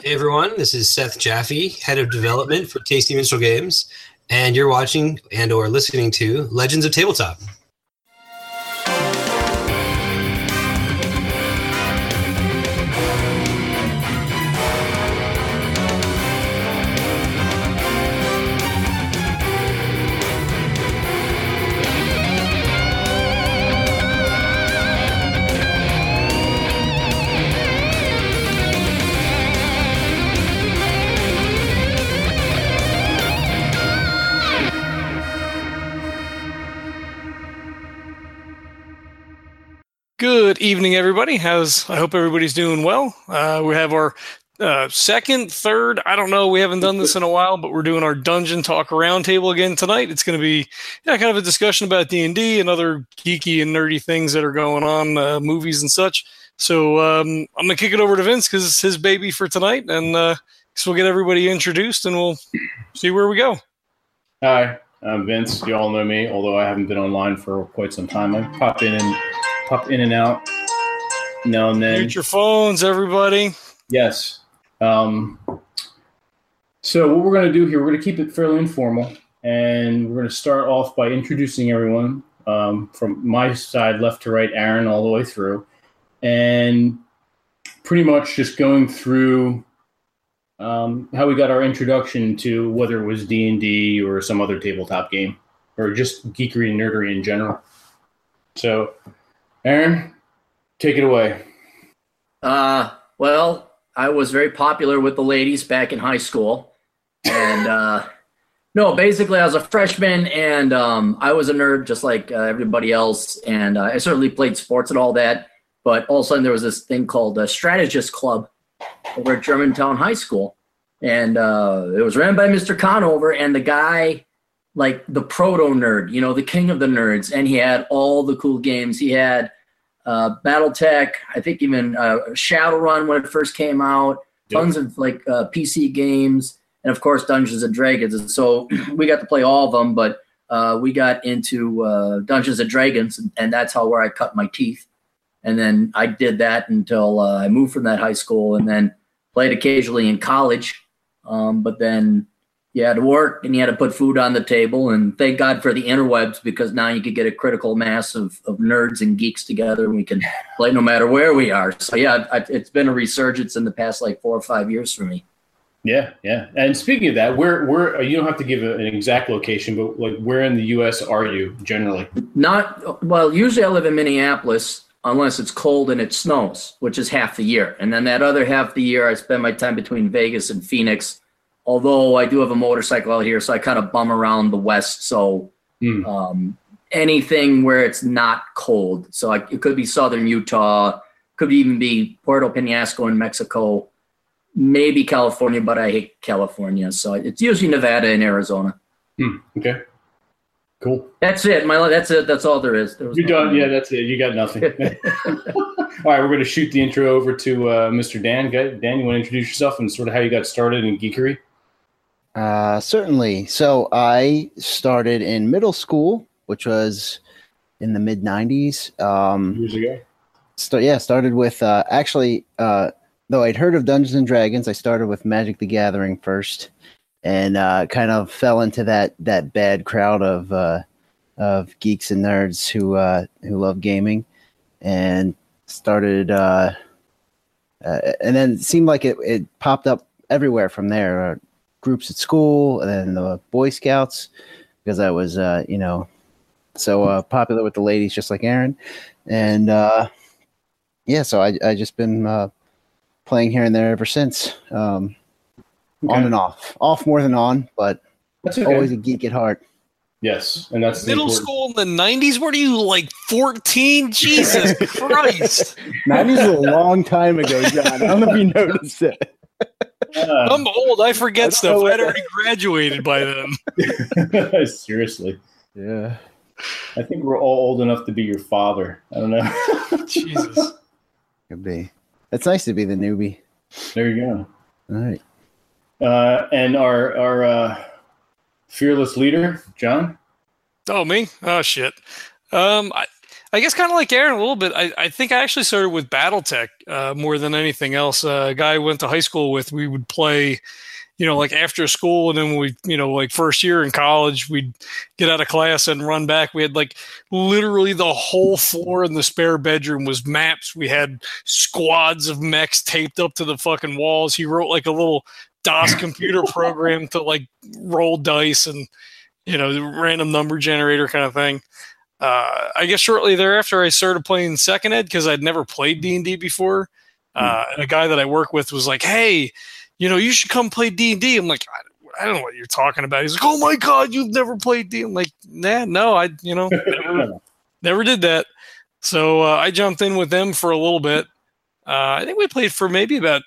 Hey everyone, this is Seth Jaffe, head of development for Tasty Minstrel Games, and you're watching and or listening to Legends of Tabletop. Evening, everybody. How's I hope everybody's doing well. Uh, we have our uh, second, third. I don't know. We haven't done this in a while, but we're doing our dungeon talk roundtable again tonight. It's going to be yeah, kind of a discussion about D and D and other geeky and nerdy things that are going on, uh, movies and such. So um, I'm going to kick it over to Vince because it's his baby for tonight, and uh, so we'll get everybody introduced and we'll see where we go. Hi, I'm Vince. You all know me, although I haven't been online for quite some time. I pop in and pop in and out now and then. Mute your phones, everybody. Yes. Um, so what we're going to do here, we're going to keep it fairly informal, and we're going to start off by introducing everyone um, from my side, left to right, Aaron, all the way through, and pretty much just going through um, how we got our introduction to whether it was D and D or some other tabletop game, or just geekery and nerdery in general. So, Aaron, take it away. Uh, well, I was very popular with the ladies back in high school, and uh, no, basically I was a freshman, and um, I was a nerd just like uh, everybody else, and uh, I certainly played sports and all that. But all of a sudden, there was this thing called a strategist club over at Germantown High School, and uh, it was ran by Mr. Conover, and the guy like the proto nerd, you know, the king of the nerds, and he had all the cool games. He had uh, BattleTech, I think even uh, Shadowrun when it first came out, Yep. tons of like uh, PC games, and of course Dungeons and Dragons. And so we got to play all of them, but uh, we got into uh, Dungeons and Dragons, and, and that's how where I cut my teeth. And then I did that until uh, I moved from that high school, and then played occasionally in college. Um, but then you had to work and you had to put food on the table. And thank God for the interwebs because now you could get a critical mass of, of nerds and geeks together and we can play no matter where we are. So, yeah, I, it's been a resurgence in the past like four or five years for me. Yeah, yeah. And speaking of that, where where you don't have to give an exact location, but like where in the U.S. are you generally? Not, well, usually I live in Minneapolis unless it's cold and it snows, which is half the year. And then that other half the year, I spend my time between Vegas and Phoenix. Although I do have a motorcycle out here, so I kind of bum around the West. So Hmm. um, anything where it's not cold. So I, it could be southern Utah, could even be Puerto Penasco in Mexico, maybe California, but I hate California. So it's usually Nevada and Arizona. Hmm, okay, cool. That's it. My that's it. That's all there is. There no- done. Yeah, that's it. You got nothing. All right, we're going to shoot the intro over to uh, Mr. Dan. Dan, you want to introduce yourself and sort of how you got started in geekery? Uh, certainly. So I started in middle school, which was in the mid '90s. Um, Years ago. so yeah, started with uh, actually. Uh, though I'd heard of Dungeons and Dragons, I started with Magic the Gathering first, and uh, kind of fell into that that bad crowd of uh, of geeks and nerds who uh, who love gaming, and started. Uh, uh, and then it seemed like it, it popped up everywhere from there. Groups at school, and then the Boy Scouts, because I was, uh, you know, so uh, popular with the ladies, just like Aaron. And uh, yeah, so I I just been uh, playing here and there ever since, um, on and off, off more than on, but That's okay. always a geek at heart. yes, and that's Middle important- school in the 90s? What are you, like 14? Jesus Christ. Nineties was a long time ago, John. I don't know if you noticed it. Uh, I'm old. I forget I stuff. I'd already graduated by then. seriously, Yeah. I think we're all old enough to be your father. I don't know. Jesus. Could be. It's nice to be the newbie. there you go. All right. Uh, and our our uh, fearless leader, John. Oh, me? Oh, shit. Um, I, I guess kind of like Aaron a little bit. I, I think I actually started with BattleTech uh, more than anything else. Uh, a guy I went to high school with, we would play, you know, like after school, and then we, you know, like first year in college, we'd get out of class and run back. We had like literally the whole floor in the spare bedroom was maps. We had squads of mechs taped up to the fucking walls. He wrote like a little DOS computer program to like roll dice and you know random number generator kind of thing uh, I guess shortly thereafter, I started playing second ed because I'd never played D and D before. Uh, and a guy that I work with was like, "Hey, you know, you should come play D and D." I'm like, I, I don't know what you're talking about. He's like, "Oh my god, you've never played D." I'm like, "Nah, no, I, you know, never, never did that." So uh, I jumped in with them for a little bit. Uh, I think we played for maybe about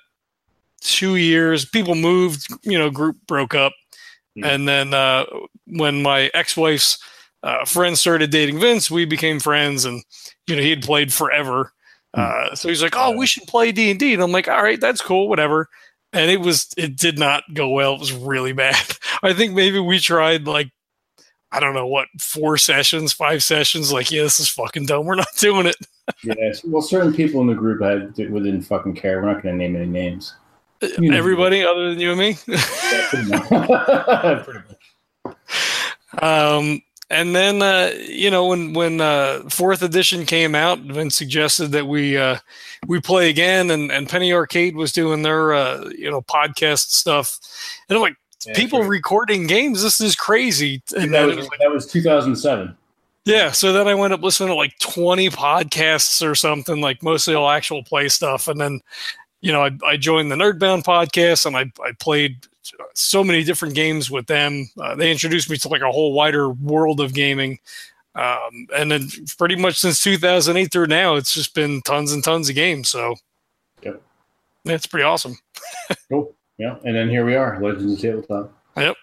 two years. People moved, you know, group broke up, Hmm. and then uh, when my ex-wife's uh, friends started dating Vince, we became friends, and you know he had played forever. Uh, so he's like, "Oh, we should play D and D," and I'm like, "All right, that's cool, whatever." And it was, it did not go well. It was really bad. I think maybe we tried like, I don't know what, four sessions, five sessions. Like, yeah, this is fucking dumb. We're not doing it. yes. Well, certain people in the group had didn't fucking care. We're not going to name any names. You know. Everybody other than you and me. Yeah, pretty much. Pretty much. Um, and then uh, you know when when uh, fourth edition came out, Vince suggested that we uh, we play again, and, and Penny Arcade was doing their uh, you know podcast stuff, and I'm like, Yeah, people sure. recording games, this is crazy. And that was, was like, that was 2007. yeah, so then I went up listening to like 20 podcasts or something, like mostly all actual play stuff, and then you know I, I joined the Nerdbound podcast, and I I played so many different games with them. Uh, they introduced me to like a whole wider world of gaming. Um, and then pretty much since 2008 through now, it's just been tons and tons of games. So Yep. that's pretty awesome. Cool. Yeah. And then here we are, Legends of Tabletop. Yep.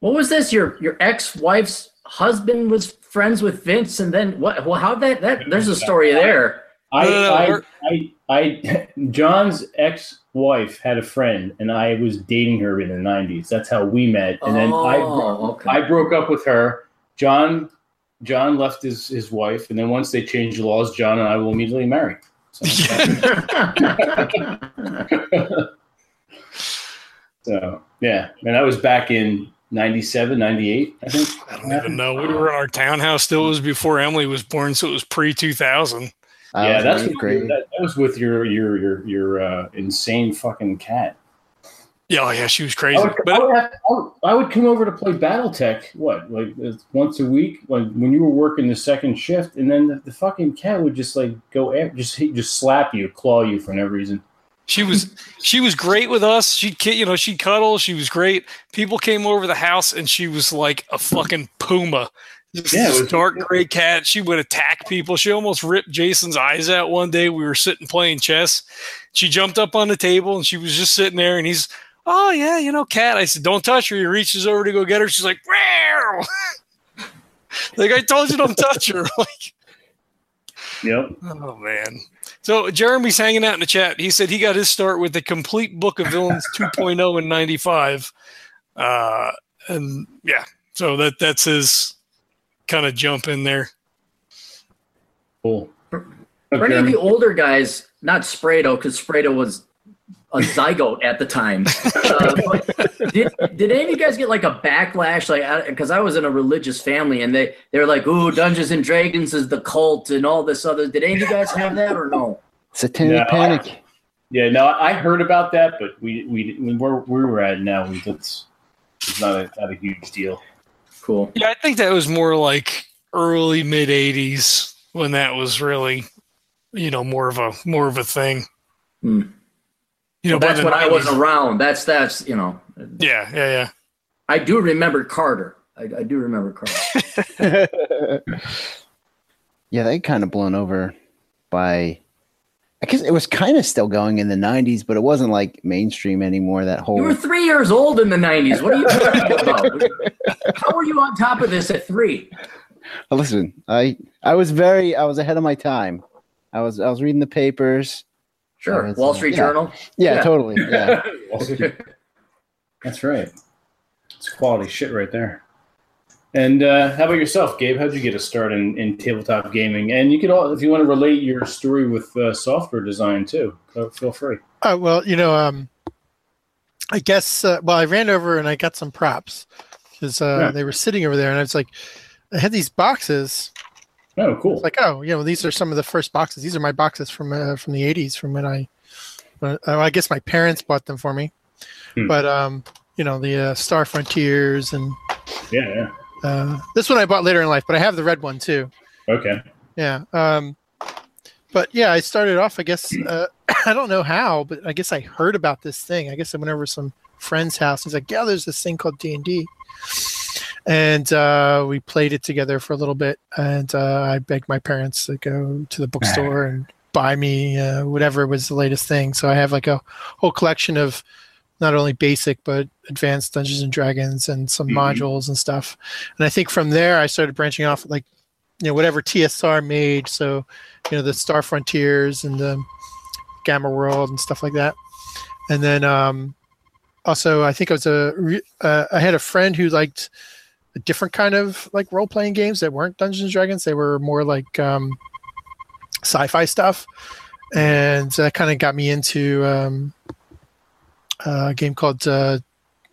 What was this? Your your ex wife's husband was friends with Vince, and then what? Well, how that that? There's a story there. I, I, I, I, John's ex-wife had a friend, and I was dating her in the '90s. That's how we met. And then I, Oh, okay. I broke up with her. John, John left his his wife, and then once they changed the laws, John and I will immediately marry. So, so, yeah, and I was back in '97, '98, I think. I don't even know. We were in our townhouse still. It was before Emily was born, so it was pre 2000. I yeah, was that's in eighth that, that was with your your your your uh, insane fucking cat. Yeah, oh, yeah, she was I crazy. would, I, But would have, I, would, I would come over to play BattleTech. What, like uh, once a week when when you were working the second shift, and then the, the fucking cat would just like go a- just just slap you, claw you for no reason. she was she was great with us. She ki- you know she cuddle. She was great. People came over the house and she was like a fucking puma. Just Yeah, was- dark gray cat. She would attack people. She almost ripped Jason's eyes out one day. We were sitting playing chess. She jumped up on the table and she was just sitting there. And he's, oh yeah, you know, cat. I said, don't touch her. He reaches over to go get her. She's like, Meow. like I told you, don't touch her. like, Yep. oh man. So Jeremy's hanging out in the chat. He said he got his start with the complete book of villains 2.0 in 95. Uh, and yeah, so that that's his kind of jump in there. Cool. For any of the older guys, not Sprado, because Sprado was a zygote at the time. Uh, did, did any of you guys get like a backlash? Like, because I was in a religious family, and they they were like, "Ooh, Dungeons and Dragons is the cult and all this other." Did any of you guys have that or no? Satanic No, I- Panic. Yeah, no, I heard about that, but we we we where we were at now, we that's it's not a not a huge deal. Cool. Yeah, I think that was more like early mid 80s when that was really, you know, more of a more of a thing. Hmm. You know, Well, that's the when I was around. That's that's you know. Yeah, yeah, yeah. I do remember Carter. I, I do remember Carter. yeah, they kind of blown over by. I guess it was kind of still going in the '90s, but it wasn't like mainstream anymore. That whole You were three years old in the '90s. What are you talking about? How were you on top of this at three? Listen, I I was very I was ahead of my time. I was I was reading the papers. Sure, Oh, Wall it's, uh, Street yeah. Journal. Yeah, Yeah. totally. Yeah. That's right. It's quality shit right there. And uh, how about yourself, Gabe? How'd you get a start in, in tabletop gaming? And you could all, if you want to relate your story with uh, software design too, uh, feel free. Oh well, you know, um, I guess. Uh, well, I ran over and I got some props because uh, Yeah. they were sitting over there, and I was like, I had these boxes. Oh, cool. It's like, oh, you know, these are some of the first boxes. These are my boxes from uh, from the '80s, from when I, when, uh, I guess my parents bought them for me. Hmm. But um, you know, the uh, Star Frontiers and yeah, yeah. Uh, this one I bought later in life, but I have the red one too. Okay. Yeah. Um, but yeah, I started off. I guess uh, I don't know how, but I guess I heard about this thing. I guess I went over to some friend's house. He's like, "Yeah, there's this thing called D and D," and uh, we played it together for a little bit. And uh, I begged my parents to go to the bookstore and buy me uh, whatever was the latest thing. So I have like a whole collection of not only basic but advanced Dungeons and Dragons and some Mhm. modules and stuff. And I think from there I started branching off like you know whatever TSR made. So you know the Star Frontiers and the Gamma World and stuff like that. And then um, also I think I was a uh, I had a friend who liked a different kind of like role playing games that weren't Dungeons and Dragons. They were more like um, sci-fi stuff, and that kind of got me into um, a game called uh,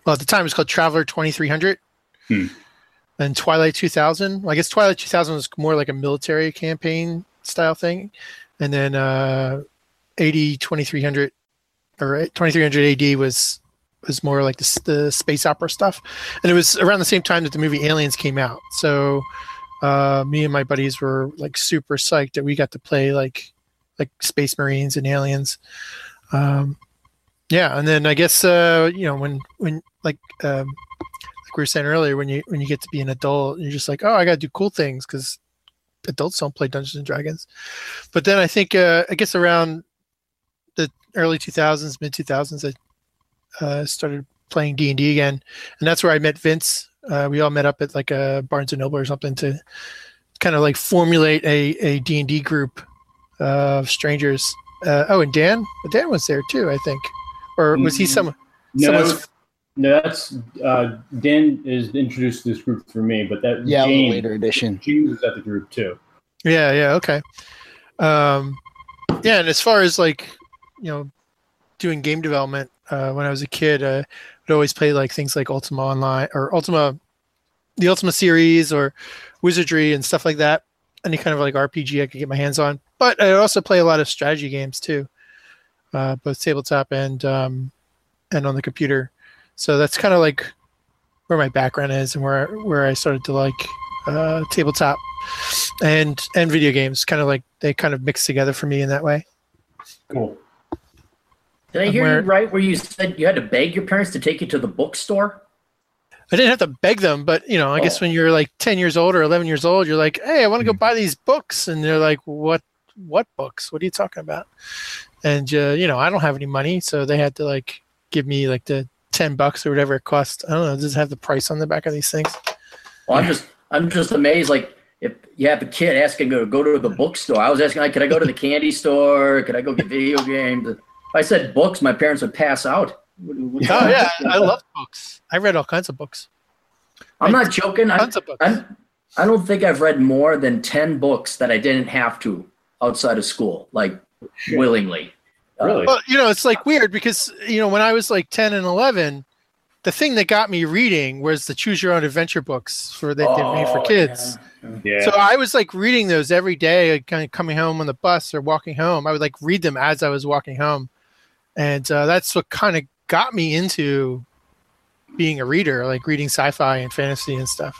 well at the time it was called Traveller Twenty Three Hundred. Hmm. And Twilight 2000. Well, I guess Twilight 2000 was more like a military campaign style thing, and then uh, 80 2300 or 2300 AD was was more like the, the space opera stuff, and it was around the same time that the movie Aliens came out. So uh, me and my buddies were like super psyched that we got to play like like Space Marines and aliens. Um, yeah, and then I guess uh, you know when when like um, like we were saying earlier, when you when you get to be an adult, you're just like, oh, I got to do cool things because adults don't play Dungeons and Dragons. But then I think uh, I guess around the early 2000s, mid 2000s, I uh, started playing D and D again, and that's where I met Vince. Uh, we all met up at like a Barnes and Noble or something to kind of like formulate a a D and D group of strangers. Uh, oh, and Dan, Dan was there too, I think, or was he Mm, some? No, someone's- no, that's uh, Dan is introduced to this group through me, but that Yeah, a Jane, later edition. Jane was at the group too. Yeah, yeah, okay. Um, yeah, and as far as like, you know, doing game development, uh, when I was a kid, uh, I'd always play like things like Ultima Online or Ultima, the Ultima series or Wizardry and stuff like that. Any kind of like RPG I could get my hands on. But I also play a lot of strategy games too, uh, both tabletop and um, and on the computer. So that's kind of like where my background is and where where I started to like uh, tabletop and and video games kind of like they kind of mix together for me in that way Cool. Did I hear Where- you right where you said you had to beg your parents to take you to the bookstore? i didn't have to beg them but you know i guess Oh. when you're like 10 years old or 11 years old you're like hey i want to go buy these books and they're like what what books what are you talking about and uh, you know i don't have any money so they had to like give me like the 10 bucks or whatever it cost i don't know does it have the price on the back of these things Well, I'm just I'm just amazed. Like if you have a kid asking to go to the bookstore, I was asking like, could I go to the candy store? Could I go get video games? If I said books, my parents would pass out. What- what- oh yeah i love books i read all kinds of books I'm not joking. I, of books I'm, I don't think I've read more than ten books that I didn't have to outside of school, like Shit. willingly. Really? Well, you know, it's like weird because you know when I was like ten and eleven, the thing that got me reading was the choose your own adventure books for that they made for Oh, kids. yeah. So I was like reading those every day, like, kind of coming home on the bus or walking home. I would like read them as I was walking home, and uh, that's what kind of got me into being a reader, like reading sci-fi and fantasy and stuff.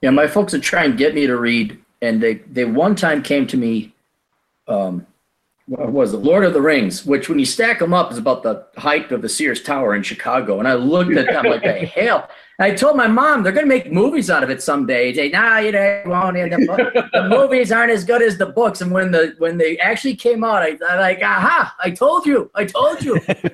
Yeah, my folks would try and get me to read, and they they one time came to me. Um, what Uh, was it? Lord of the Rings, which when you stack them up is about the height of the Sears Tower in Chicago. And I looked at them like, the hell. And I told my mom they're going to make movies out of it someday. They nah, you know, won't. The, the movies aren't as good as the books. And when the when they actually came out, I, I like, aha! I told you, I told you. I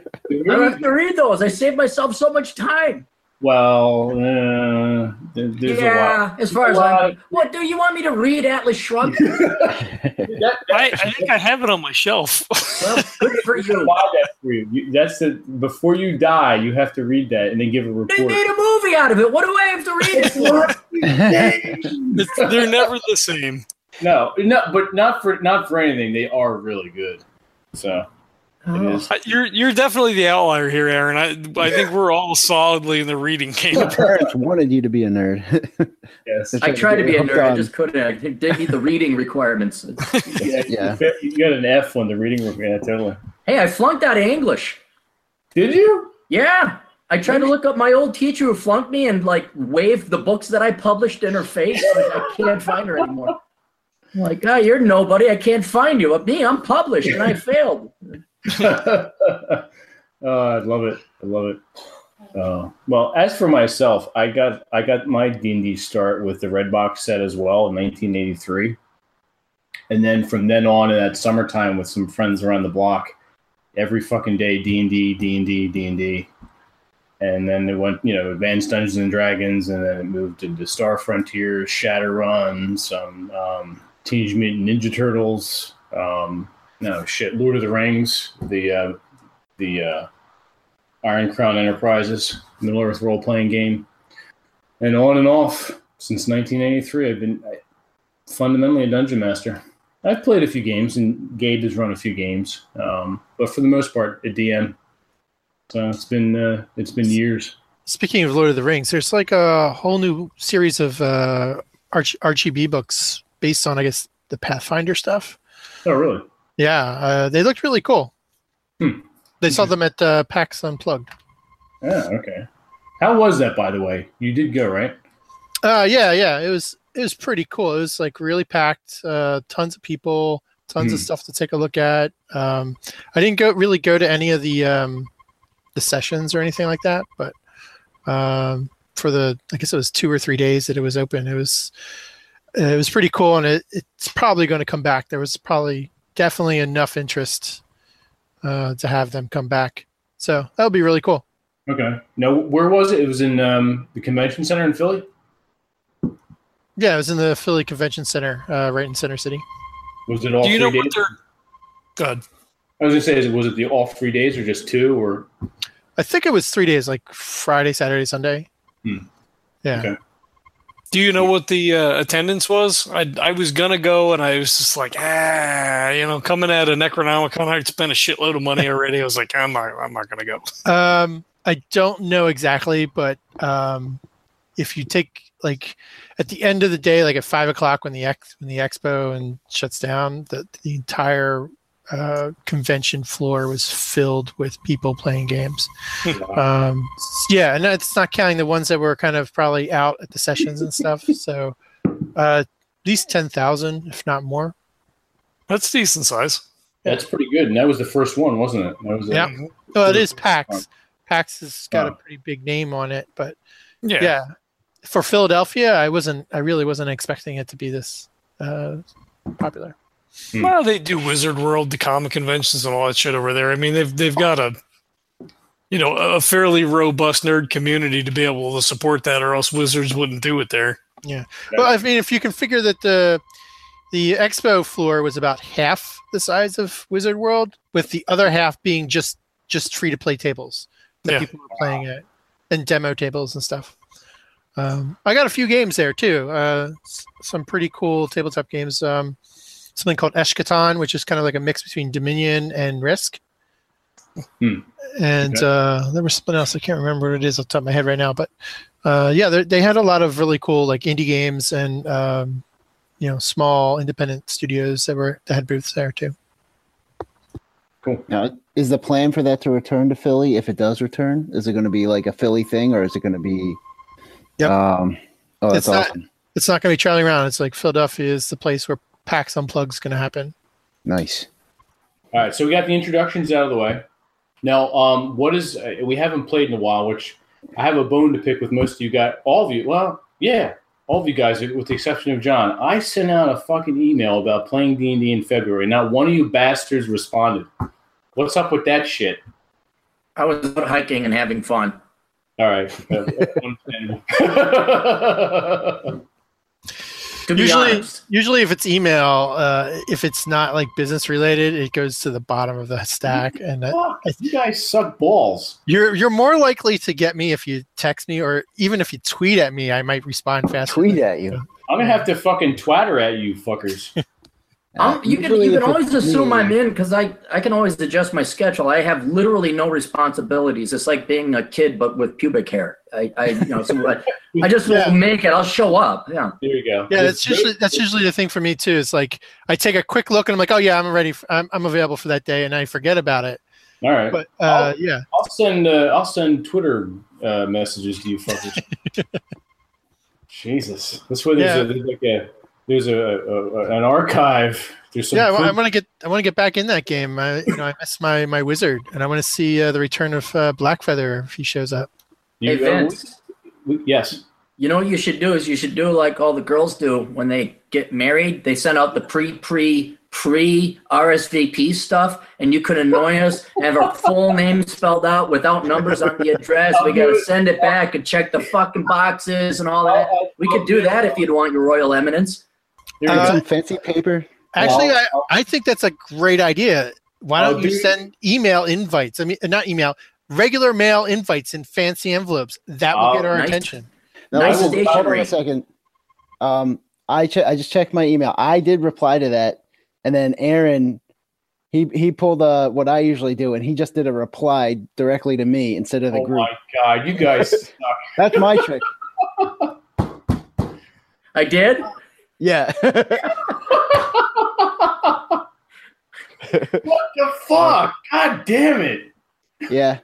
don't have to read those. I saved myself so much time. Well, uh, there- there's a yeah, lot. as far as a I'm, what do you want me to read? Atlas Shrugged. That- I, I think I have it on my shelf. Well, good for you. that for you. You- That's the before you die, you have to read that and then give a report. They report. made a movie movie out of it. What do I have to read it for? They're never the same. no, no, but not for not for anything. They are really good. So it is. Uh, You're you're definitely the outlier here, Aaron. I I think we're all solidly in the reading Your camp. parents wanted you to be a nerd. Yes. I tried to be a Hooked nerd. I just couldn't. I didn't meet the reading requirements. Yeah, Yeah. You got an F on the reading room. Yeah, totally. Hey, I flunked out of English. Did you? Yeah. I tried to look up my old teacher who flunked me and like waved the books that I published in her face. Like, I can't find her anymore. I'm like, ah, you're nobody. I can't find you. But me, I'm published and I failed. oh, I love it. I love it. Uh, well, as for myself, I got I got my D and D start with the red box set as well in 1983, and then from then on in that summertime with some friends around the block, every fucking day D and D, D and D, D and D, and then it went you know Advanced Dungeons and Dragons, and then it moved into Star Frontiers, Shadowrun, some um, Teenage Mutant Ninja Turtles, um, no shit, Lord of the Rings, the uh, the uh, Iron Crown Enterprises, Middle Earth role playing game, and on and off since 1983. I've been I, fundamentally a dungeon master. I've played a few games, and Gabe has run a few games, um, but for the most part, a DM. So it's been uh, it's been years. Speaking of Lord of the Rings, there's like a whole new series of uh, Arch- RGB books based on, I guess, the Pathfinder stuff. Oh, really? Yeah, uh, they looked really cool. Hmm. They saw them at uh, PAX Unplugged. Yeah. Okay. How was that, by the way? You did go right. Uh, yeah, yeah, it was it was pretty cool. It was like really packed, uh, tons of people, tons of Hmm. stuff to take a look at. Um, I didn't go really go to any of the um, the sessions or anything like that, but um, for the I guess it was two or three days that it was open. It was it was pretty cool, and it, it's probably going to come back. There was probably definitely enough interest uh, to have them come back, so that would be really cool. Okay. Now, where was it? It was in um, the convention center in Philly. Yeah, it was in the Philly Convention Center, uh, right in Center City. Was it all Do you three know days? what they're good? I was gonna say, was it the all three days or just two? Or I think it was three days, like Friday, Saturday, Sunday. Hmm. Yeah. Okay. Do you know what the uh, attendance was? I I was gonna go, and I was just like, ah, you know, coming at a Necronomicon, I'd spent a shitload of money already. I was like, I'm not, I'm not gonna go. Um, I don't know exactly, but um, if you take like at the end of the day, like at five o'clock when the ex when the expo and shuts down, the the entire uh, convention floor was filled with people playing games. Um, yeah, and it's not counting the ones that were kind of probably out at the sessions and stuff. So uh, at least ten thousand, if not more. That's decent size. that's pretty good. And that was the first one, wasn't it? That was a- Yeah. Well, it is PAX. PAX has got a Oh. pretty big name on it, but Yeah. yeah. For Philadelphia, I wasn't. I really wasn't expecting it to be this uh, popular. Well, they do Wizard World, the comic conventions, and all that shit over there. I mean, they've they've got a, you know, a fairly robust nerd community to be able to support that, or else Wizards wouldn't do it there. Yeah. Well, I mean, if you can figure that the the expo floor was about half the size of Wizard World, with the other half being just just free to play tables that Yeah. people were playing at and demo tables and stuff. Um, I got a few games there too. Uh, some pretty cool tabletop games. Um, something called Eshkatan, which is kind of like a mix between Dominion and Risk. Hmm. And Okay. uh, there was something else I can't remember what it is off the top of my head right now, but uh, yeah, they- they had a lot of really cool like indie games and um, you know small independent studios that were that had booths there too. Cool. Now, is the plan for that to return to Philly? If it does return, is it going to be like a Philly thing, or is it going to be? Yep. Um, oh, that's It's not- It's not going to be traveling around. It's like Philadelphia is the place where PAX Unplugged is going to happen. Nice. All right, so we got the introductions out of the way. Now, um, what is uh, we haven't played in a while, which I have a bone to pick with most of you guys. All of you, well, yeah, all of you guys, with the exception of John. I sent out a fucking email about playing D and D in February. Not one of you bastards responded. What's up with that shit? I was out hiking and having fun. All right, Uh, understandable. To be Usually, honest. usually if it's email, uh, if it's not like business related, it goes to the bottom of the stack. And uh, Fuck, you guys suck balls. you're you're more likely to get me if you text me, or even if you tweet at me, I might respond faster. Tweet at you. I'm gonna have to fucking twatter at you fuckers. Um, you can you can always it's me- assume I'm in because I I can always adjust my schedule. I have literally no responsibilities. It's like being a kid but with pubic hair. I, I you know so I, I just Yeah. will make it. I'll show up. Yeah. There you go. Yeah, that's usually that's usually the thing for me too. It's like I take a quick look and I'm like, oh yeah, I'm ready. f I'm I'm available for that day, and I forget about it. All right. But uh, yeah, I'll send uh, I'll send Twitter uh, messages to you fuckers. Jesus, this way there's, Yeah. a, there's like a there's a, a, a an archive. There's some yeah. I, proof- want to get I want to get back in that game. I you know I miss my my wizard, and I want to see uh, the return of uh, Blackfeather if he shows up. Hey, Vince. we- yes. You know what you should do is you should do like all the girls do when they get married. They send out the pre pre pre RSVP stuff, and you could annoy us and have our full name spelled out without numbers on the address. We got to send it back and check the fucking boxes and all that. We could do that if you'd want your royal eminence. Here Uh, go. Some fancy paper. Actually, I, I think that's a great idea. Why don't you do- send email invites? I mean, not email, regular mail invites in fancy envelopes. That will Oh, get our nice. attention. Now, Nice hold on- hold on a second. Um, I che- I just checked my email. I did reply to that, and then Aaron, he he pulled uh what I usually do, and he just did a reply directly to me instead of the Oh group. Oh my god, you guys suck. That's my trick. I did. Yeah. What the fuck? God damn it! yeah.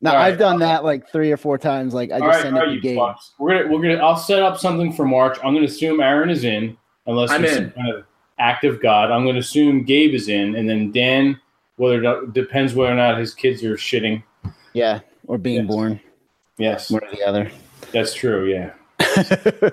Now All right. I've done that like three or four times. Like I just right, send all it right, to you game. fucks. We're gonna we're gonna. I'll set up something for March. I'm gonna assume Aaron is in, unless I'm he's in. some kind of active god. I'm gonna assume Gabe is in, and then Dan. Whether or not, depends whether or not his kids are shitting. Yeah, or being Yes. born, Yes, one or the other. that's true. Yeah.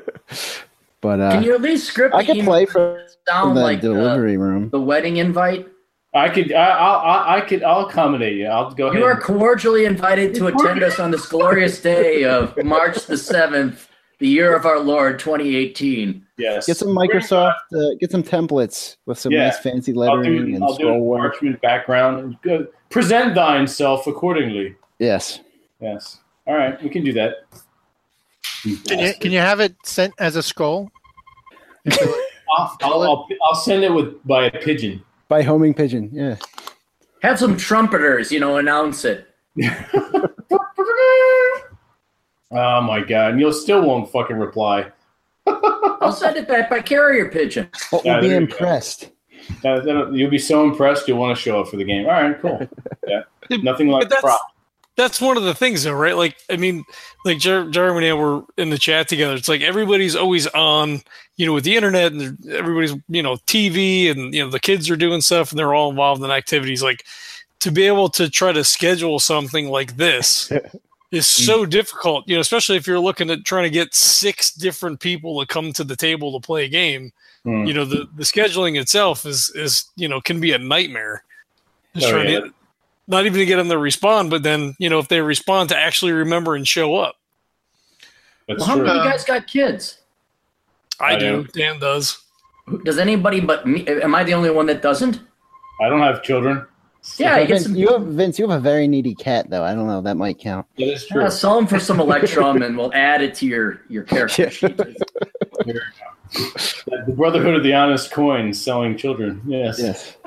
but uh, Can you at least script I the can play email from the like the, delivery room. the wedding invite? I could. I, I'll. I, I could. I'll accommodate you. I'll go ahead. You are cordially invited to attend us on this glorious day of March the 7th, the year of our Lord 2018. yes. Get some Microsoft. Uh, get some templates with some Yeah. nice fancy I'll lettering do. and I'll do a work. parchment background. Good. Present thyself accordingly. Yes. Yes. All right. We can do that. Can you can you have it sent as a scroll? I'll, I'll, I'll, I'll send it with by a pigeon. By homing pigeon. Yeah. Have some trumpeters, you know, announce it. Oh my god! And you'll still won't fucking reply. I'll send it back by carrier pigeon. What Yeah, will be there you go. impressed? That- you'll be so impressed you'll want to show up for the game. All right, cool. Yeah, nothing like But that's- one of the things though right like i mean like Jer- jeremy and i were in the chat together it's like everybody's always on you know with the internet and everybody's you know tv and you know the kids are doing stuff and they're all involved in activities like to be able to try to schedule something like this is so difficult you know especially if you're looking at trying to get six different people to come to the table to play a game Hmm. you know the the scheduling itself is is you know can be a nightmare just Oh, trying yeah. to not even to get them to respond but then you know if they respond to actually remember and show up That's Well, how true. many of you guys got kids? i, I do do. dan does Does anybody but me? Am I the only one that doesn't? I don't have children. Yeah, you get Vince, some. you have Vince. You have a very needy cat, though. I don't know. That might count. That is true. Yeah, sell them for some Electrum, and we'll add it to your your character Yeah. sheet. The Brotherhood of the Honest Coin selling children. Yes. Yes.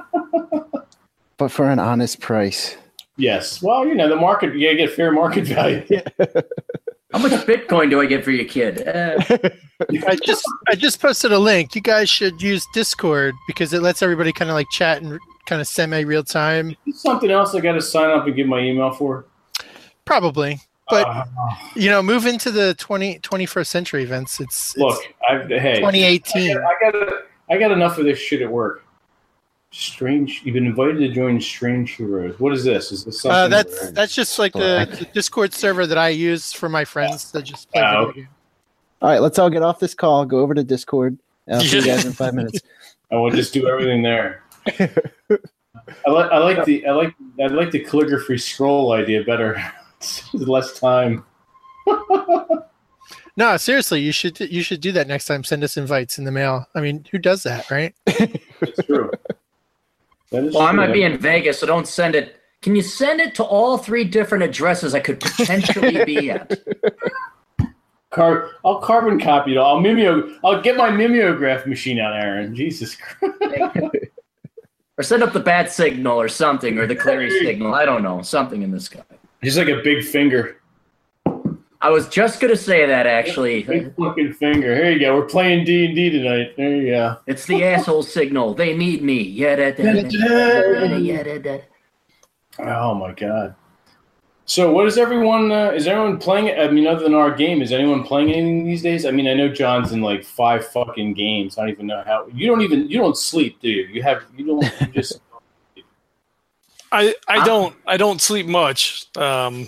But for an honest price. Yes. Well, you know the market. You get fair market value. How much Bitcoin do I get for your kid? Uh, I just I just posted a link. You guys should use Discord because it lets everybody kind of like chat and kind of semi real time. Something else I got to sign up and get my email for. Probably, but Uh, you know, move into the 20, 21st century events. It's, look, I've, hey, it's 2018. I got I got enough of this shit at work. Strange. You've been invited to join Strange Heroes. What is this? Is this something? Uh, that's that's just like the, the Discord server that I use for my friends that just play Oh. video. All right, let's all get off this call. Go over to Discord. and I'll see you guys in five minutes. I will just do everything there. I like I like the I like I like the calligraphy scroll idea better. It's less time. No, seriously, you should you should do that next time. Send us invites in the mail. I mean, who does that, right? It's true. That is Well, I might be in Vegas, so don't send it. Can you send it to all three different addresses I could potentially be at? Car- I'll carbon copy it. I'll mimeo. I'll get my mimeograph machine out, Aaron. Jesus Christ. Or send up the bat signal or something, or the Clary signal. I don't know. Something in the sky. Just like a big finger. I was just gonna say that actually. Big fucking finger. Here you go. We're playing D and D tonight. There you go. It's the asshole signal. They need me. Yeah, da. Oh my god. So what is everyone? Uh, is everyone playing? I mean, other than our game, is anyone playing anything these days? I mean, I know John's in like five fucking games. I don't even know how. You don't even. You don't sleep, do you? You have. You don't. You just. I I don't I don't sleep much, um,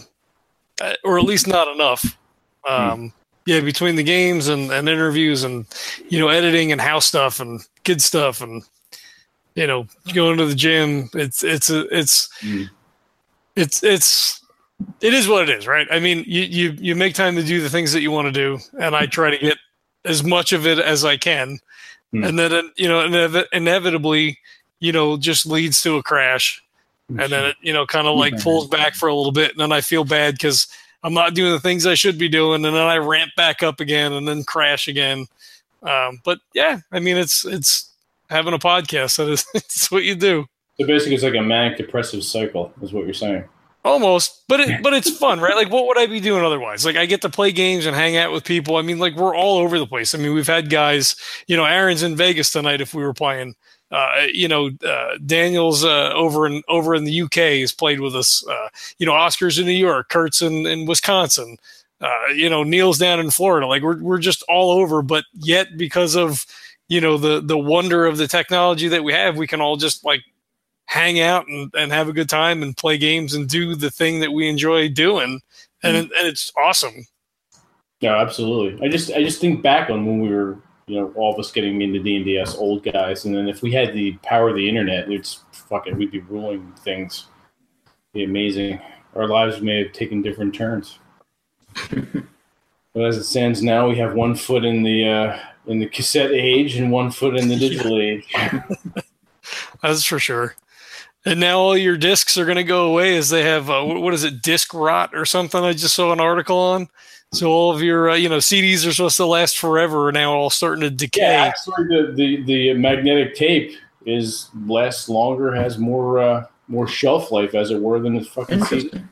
or at least not enough. Um, yeah, between the games and, and interviews and you know editing and house stuff and kid stuff and you know going to the gym, it's it's a, it's Mm. it's it's it is what it is, right? I mean, you you you make time to do the things that you want to do, and I try to get as much of it as I can, Mm. and then uh, you know inev- inevitably you know just leads to a crash and then it you know kind of like pulls back for a little bit and then i feel bad because i'm not doing the things i should be doing and then i ramp back up again and then crash again. Um, but yeah i mean it's it's having a podcast that is it's what you do. So basically, it's like a manic depressive cycle, is what you're saying. almost but it but it's fun right? Like what would i be doing otherwise? Like i get to play games and hang out with people. I mean like we're all over the place. I mean we've had guys you know aaron's in vegas tonight if we were playing uh, you know, uh, Daniel's uh, over in over in the UK has played with us. Uh, you know, Oscar's in New York, Kurt's in, in Wisconsin. Uh, you know, Neil's down in Florida. Like we're we're just all over, but yet because of you know the the wonder of the technology that we have, we can all just like hang out and, and have a good time and play games and do the thing that we enjoy doing, and it, and it's awesome. Yeah, absolutely. I just I just think back on when we were, you know, all of us getting into D and D as old guys, and then if we had the power of the internet, it's fucking we'd be ruling things. Be amazing. Our lives may have taken different turns. but as it stands now, we have one foot in the uh, in the cassette age and one foot in the digital age. That's for sure. And now all your discs are going to go away as they have uh, what is it, disc rot or something? I just saw an article on. So all of your uh, you know CDs are supposed to last forever are now all starting to decay. Yeah, actually, the, the the magnetic tape is lasts longer, has more uh, more shelf life, as it were, than the fucking CD.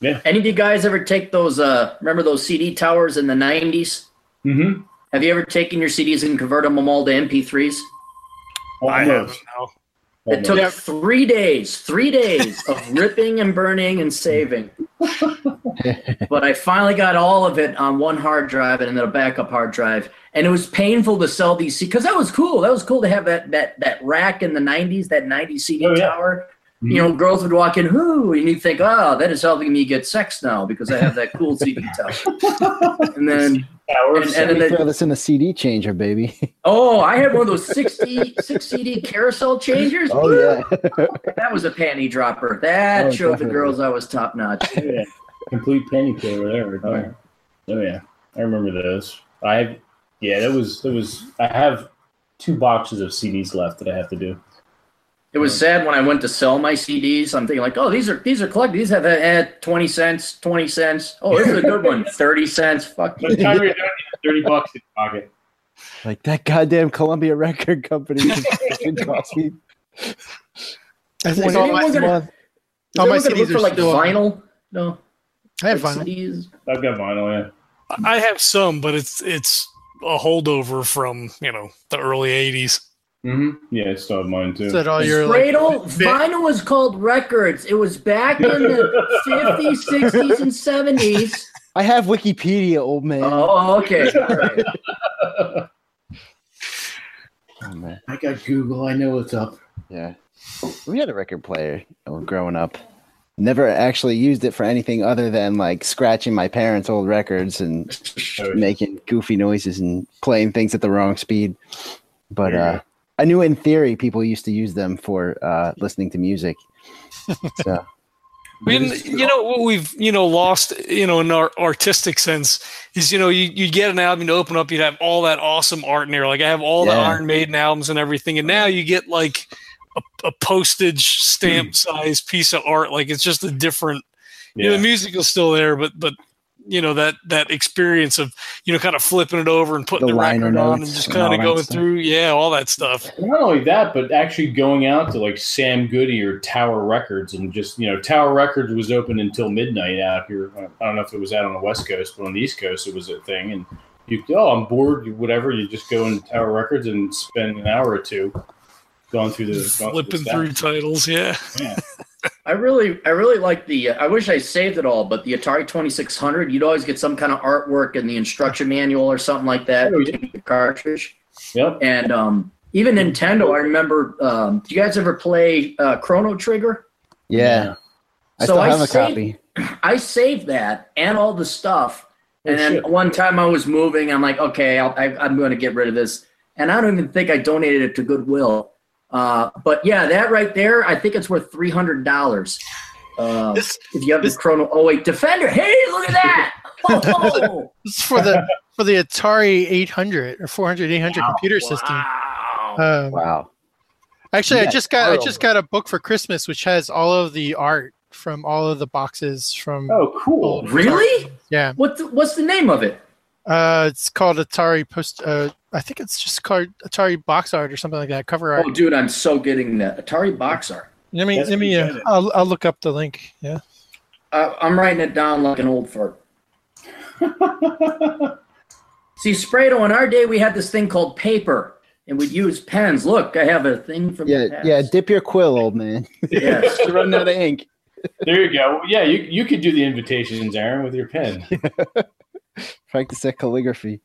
Yeah. Any of you guys ever take those? Uh, remember those CD towers in the '90s? Mm-hmm. Have you ever taken your CDs and converted them all to MP3s? I have now. It took three days, three days of ripping and burning and saving. but I finally got all of it on one hard drive and then a backup hard drive. And it was painful to sell these because that was cool. That was cool to have that that that rack in the '90s, that '90s CD Oh, yeah. tower. You mm-hmm. know, girls would walk in, whoo, and you'd think, oh, that is helping me get sex now because I have that cool CD tower. and then, Power and, of and then the, throw this in a CD changer, baby. oh, I had one of those 60, six CD carousel changers. oh yeah. That was a panty dropper. That Oh, showed the girls I was top notch. Oh, yeah, complete penny over there. Right oh, there. Oh yeah, I remember those. I have, yeah, that was that was. I have two boxes of CDs left that I have to do. It was sad when I went to sell my CDs. I'm thinking like, oh, these are these are collected. These have uh, twenty cents, twenty cents. Oh, this is a good one, thirty cents. Fuck By you. the time you're done, you thirty bucks in your pocket. Like that goddamn Columbia record company fucking cost me I think all my, gonna- well, Is all my anyone gonna look CDs for like still. vinyl. No, I have like vinyl. CDs. I've got vinyl. Yeah. I have some, but it's it's a holdover from you know the early '80s. Mm-hmm. Yeah, I still have mine too. Is that all your? Cradle fit- vinyl was called records. It was back in the fifties, sixties, and seventies. I have Wikipedia, old man. Oh, okay. All right. Oh, man. I got Google. I know what's up. Yeah. We had a record player uh, growing up. Never actually used it for anything other than like scratching my parents' old records and making goofy noises and playing things at the wrong speed. But There you uh, I knew in theory people used to use them for uh, listening to music. So. I mean, you know what we've you know lost you know in our artistic sense is you know you you get an album to open up you'd have all that awesome art in there. Like I have all the Iron Maiden albums and everything and now you get like a, a postage stamp size piece of art. Like it's just a different you know the music is still there but but you know that that experience of you know kind of flipping it over and putting The the, liner record on and just kind all of going through yeah all that stuff Not only that, but actually going out to like Sam Goody or Tower Records and just you know Tower Records was open until midnight out here. I don't know if it was out on the West Coast, but on the East Coast it was a thing. And you oh I'm bored, whatever. You just go into Tower Records and spend an hour or two going through the going through the flipping through titles yeah Yeah. I really, I really like the. I wish I saved it all, but the Atari Twenty Six Hundred, you'd always get some kind of artwork in the instruction manual or something like that. Oh, yeah. the cartridge, Yep. and um, even Nintendo. I remember. Um, do you guys ever play uh, Chrono Trigger? Yeah. I So still I have a saved- copy. I saved that and all the stuff. Oh, And then shit. one time I was moving, I'm like, okay, I'll, I, I'm going to get rid of this. And I don't even think I donated it to Goodwill. Uh, but yeah, that right there, I think it's worth three hundred dollars. Uh, This- if you have this- the Chrono, oh wait, Defender. Hey, look at that! Oh, This is for the for the Atari 800 or 400 800 computer system. wow. Um, Wow. Actually, I just got I just got a book for Christmas which has all of the art from all of the boxes from. Oh, cool. really? Yeah, What? The, what's the name of it? Uh, it's called Atari Post. Uh, I think it's just called Atari Box Art or something like that. Cover art. Oh, dude, I'm so getting that Atari Box Art. let me that's let me. Uh. I'll I'll look up the link. Yeah. Uh, I'm writing it down like an old fart. See, Sprado, in our day, we had this thing called paper, and we'd use pens. Look, I have a thing from Yeah, the past. yeah. Dip your quill, old man. Yes. You're out of ink. there you go. Yeah, you you could do the invitations, Aaron, with your pen. Practice that calligraphy.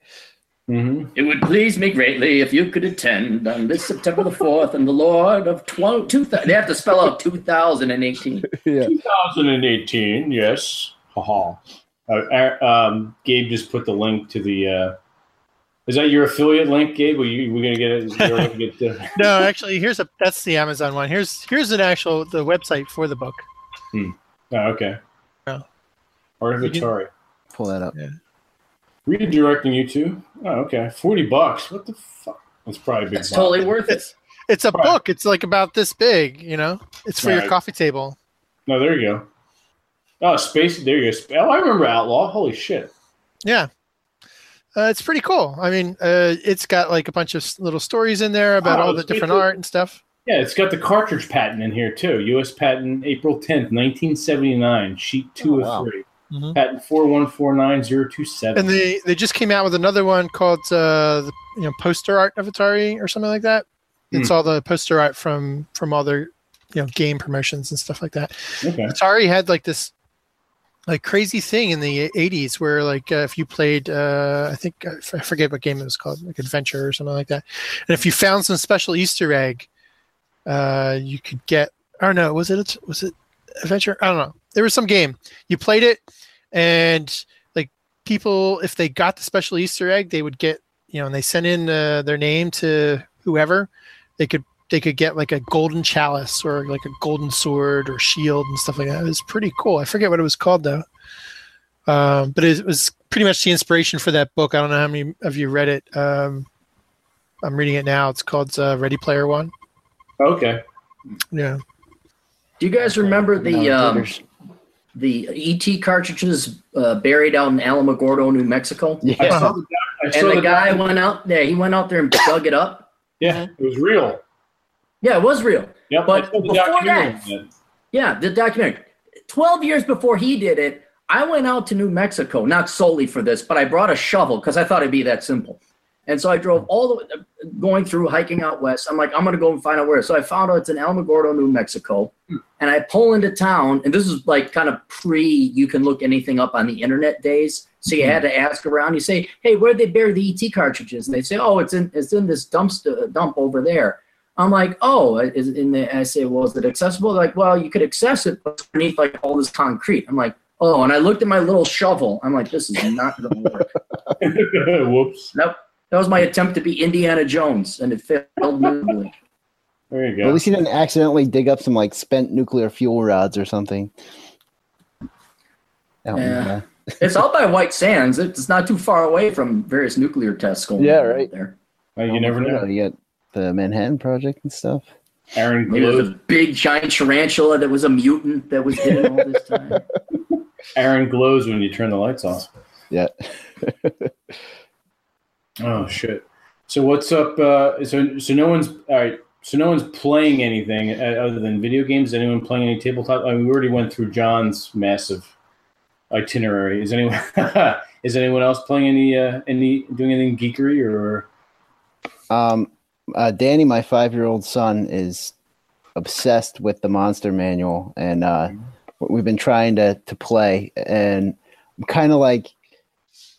hmm It would please me greatly if you could attend on this September the 4th and the Lord of 12, 2000. They have to spell out 2018. Yeah. 2018, yes. Haha. Uh, um, Gabe just put the link to the. Uh, is that your affiliate link, Gabe? Are you we gonna get it? You're gonna get the, No, actually, here's a that's the Amazon one. Here's here's an actual the website for the book. oh, okay. Yeah. Art of You Atari. Pull that up. Redirecting you to. Oh, okay. Forty bucks. What the fuck? That's probably a big. That's buck. totally worth it. It's a Right. book. It's like about this big. You know, it's for your Right. coffee table. No, there you go. Oh, space. There you go. Oh, I remember Outlaw. Holy shit. Yeah. Uh, it's pretty cool. I mean, uh, it's got like a bunch of little stories in there about Oh, all the different basically- art and stuff. Yeah, it's got the cartridge patent in here too. U.S. patent April tenth, nineteen seventy nine, sheet two Oh, of wow. 3 Mhm. Patent four one four nine zero two seven. And they they just came out with another one called uh, the you know poster art of Atari or something like that. It's all the poster art from from all their you know game promotions and stuff like that. Okay. Atari had like this like crazy thing in the 80s where like uh, if you played uh, I think i forget what game it was called like Adventure or something like that, and if you found some special Easter egg, uh, you could get I don't know was it was it Adventure I don't know there was some game you played it and like people if they got the special Easter egg they would get you know and they sent in uh, their name to whoever they could they could get like a golden chalice or like a golden sword or shield and stuff like that. It was pretty cool. I forget what it was called though. Um, but it was pretty much the inspiration for that book. I don't know how many of you read it. Um, I'm reading it now. It's called uh, Ready Player One. Okay. Yeah. Do you guys remember the No, um, jitters. The ET cartridges uh, buried out in Alamogordo, New Mexico? I yeah. saw the, doc- I saw And the the guy doc- went out there. He went out there and dug it up. Yeah, it was real. Yeah, it was real. Yep. But I saw the before that- on that. Yeah, the documentary. 12 years before he did it, I went out to New Mexico, not solely for this, but I brought a shovel because I thought it'd be that simple. And so I drove all the way, going through, hiking out west. I'm like, I'm going to go and find out where. So I found out it's in Alamogordo, New Mexico. Hmm. And I pull into town, and this is like kind of pre you can look anything up on the internet days. So you hmm. had to ask around. You say, hey, where'd they bury the ET cartridges? And they say, oh, it's in it's in this dumpster uh, dump over there. I'm like, oh, uh, is in the, I say, well, is it accessible? They're like, well, you could access it, but it's underneath like all this concrete. I'm like, oh, and I looked at my little shovel. I'm like, this is not going to work. Whoops. nope. That was my attempt to be Indiana Jones, and it failed miserably. There you go. At least you didn't accidentally dig up some like spent nuclear fuel rods or something. Yeah. It's out by White Sands. It's not too far away from various nuclear tests going Yeah, on out right. there. Uh, you never know. You got the Manhattan Project and stuff. Aaron Maybe there's glows. a big giant tarantula that was a mutant that was hidden all this time. Aaron glows when you turn the lights off. Yeah. Oh shit! So what's up? Uh, so so no one's all right. So no one's playing anything uh, other than video games. Is anyone playing any tabletop? I mean, we already went through John's massive itinerary. Is anyone is anyone else playing any uh, any doing anything geekery or? Um, uh, Danny, my five-year-old son, is obsessed with the Monster Manual, and uh, we've been trying to to play, and I'm kind of like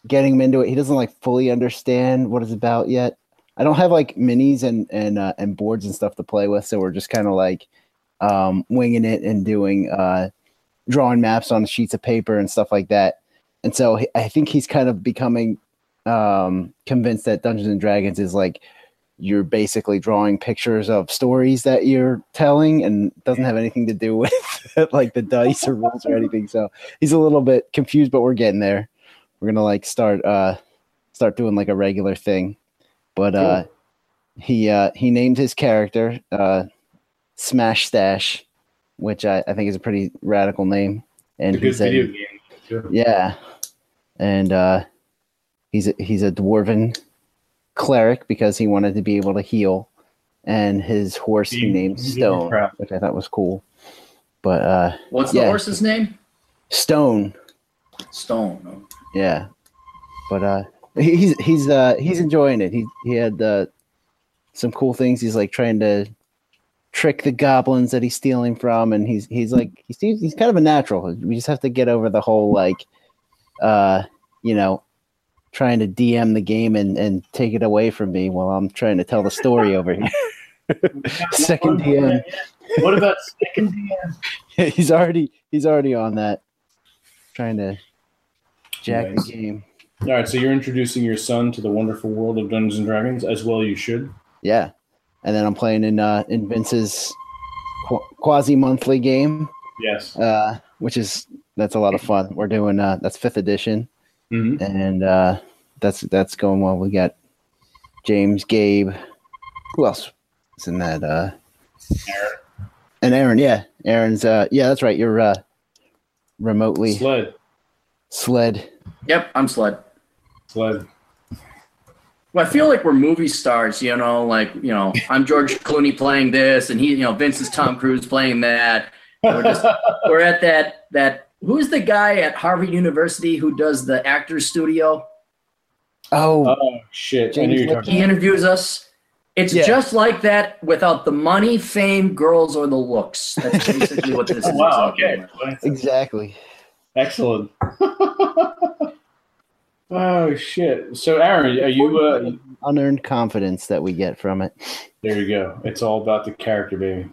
getting him into it. He doesn't like fully understand what it's about yet. I don't have like minis and and uh, and boards and stuff to play with, so we're just kind of like um, winging it and doing uh, drawing maps on sheets of paper and stuff like that. And so he- I think he's kind of becoming um, convinced that Dungeons and Dragons is like you're basically drawing pictures of stories that you're telling and doesn't have anything to do with like the dice or rules or anything. So he's a little bit confused, but we're getting there. We're gonna like start uh start doing like a regular thing. But uh he uh he named his character uh Smash Stash, which I, I think is a pretty radical name. And It's a he's a- video game. too. yeah, and uh, he's a, he's a dwarven cleric because he wanted to be able to heal, and his horse he You- named Stone, which I thought was cool. But uh, What's the horse's name? Stone, Stone. Yeah, but uh, he's he's uh he's enjoying it. He he had uh, some cool things. He's like trying to trick the goblins that he's stealing from, and he's he's like he's he's kind of a natural. We just have to get over the whole like, uh, you know, trying to DM the game and and take it away from me while I'm trying to tell the story over here. Second DM. What about second DM? he's already he's already on that, trying to jack Nice. the game. All right, so you're introducing your son to the wonderful world of Dungeons and Dragons, as well you should. Yeah, and then I'm playing in uh, in Vince's qu- quasi monthly game, Yes. uh, which is that's a lot of fun. We're doing uh, that's fifth edition, Mhm. and uh, that's that's going well. We got James, Gabe, who else is in that? Uh, Aaron. and Aaron. Yeah, Aaron's. Uh, yeah, that's right. You're uh, remotely Sled. sled. Yep, I'm Sled. Sled. Well, I feel like we're movie stars, you know, like, you know, I'm George Clooney playing this and he, you know, Vince is Tom Cruise playing that. We're just we're at that that who's the guy at Harvard University who does the actors studio? Oh, oh shit! I James you He interviews us. It's Yeah. just like that without the money, fame, girls, or the looks. That's basically what this Oh, is. wow. Okay. exactly. Excellent. oh shit! So, Aaron, are you? Uh, Unearned confidence that we get from it. there you go. It's all about the character, baby.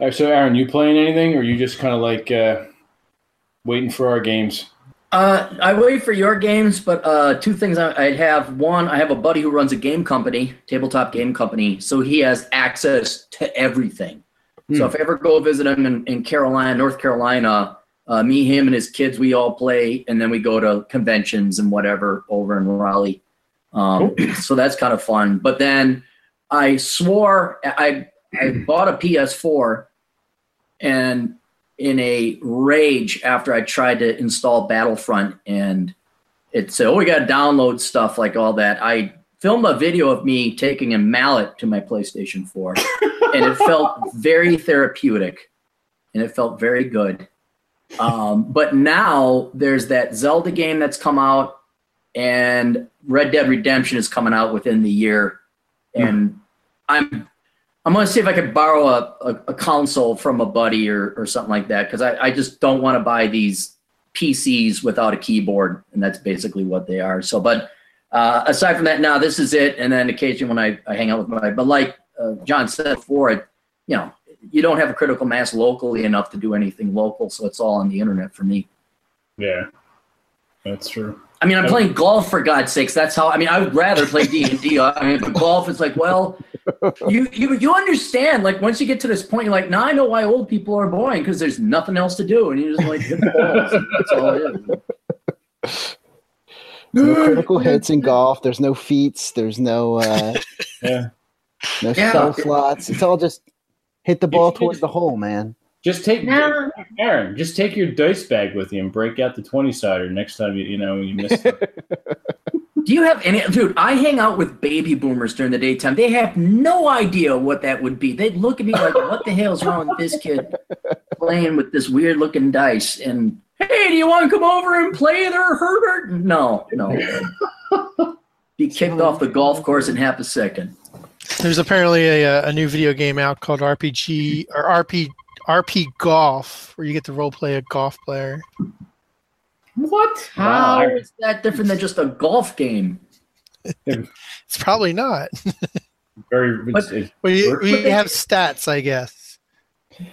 All right, so, Aaron, you playing anything, or you just kind of like uh, waiting for our games? Uh, I wait for your games, but uh, two things I, I'd have. One, I have a buddy who runs a game company, tabletop game company, so he has access to everything. So if I ever go visit him in, in Carolina, North Carolina, uh, me, him, and his kids, we all play, and then we go to conventions and whatever over in Raleigh. Um, so that's kind of fun. But then I swore I I bought a PS4, and in a rage after I tried to install Battlefront and it said, "Oh, we got to download stuff like all that." I filmed a video of me taking a mallet to my PlayStation 4, and it felt very therapeutic, and it felt very good. Um, but now there's that Zelda game that's come out, and Red Dead Redemption is coming out within the year, and I'm I'm gonna see if I could borrow a, a, a console from a buddy or, or something like that because I, I just don't want to buy these PCs without a keyboard, and that's basically what they are. So, but uh, aside from that, now this is it. And then occasionally when I, I hang out with my, but like uh, John said before, it, you know, you don't have a critical mass locally enough to do anything local, so it's all on the internet for me. Yeah, that's true. I mean, I'm playing golf for God's sakes. That's how. I mean, I would rather play D and D. I mean, but golf is like, well, you you you understand like once you get to this point, you're like, now I know why old people are boring because there's nothing else to do, and you just like hit the balls. That's all it is. no critical hits in golf. There's no feats. There's no uh, Yeah. no Yeah. spell slots. It's all just hit the ball towards the hole, man. Just take Yeah. Aaron. Just take your dice bag with you and break out the twenty sider next time you you know you miss. Do you have any, dude? I hang out with baby boomers during the daytime. They have no idea what that would be. They'd look at me like, "What the hell's wrong with this kid playing with this weird looking dice?" And hey, do you want to come over and play there, Herbert? No, no. Be kicked off the golf course in half a second. There's apparently a, uh, a new video game out called RPG or RP RP Golf, where you get to role play a golf player. what? How Wow, is that different than just a golf game? It's probably not. very. But- it's- We, Work- we have stats, I guess.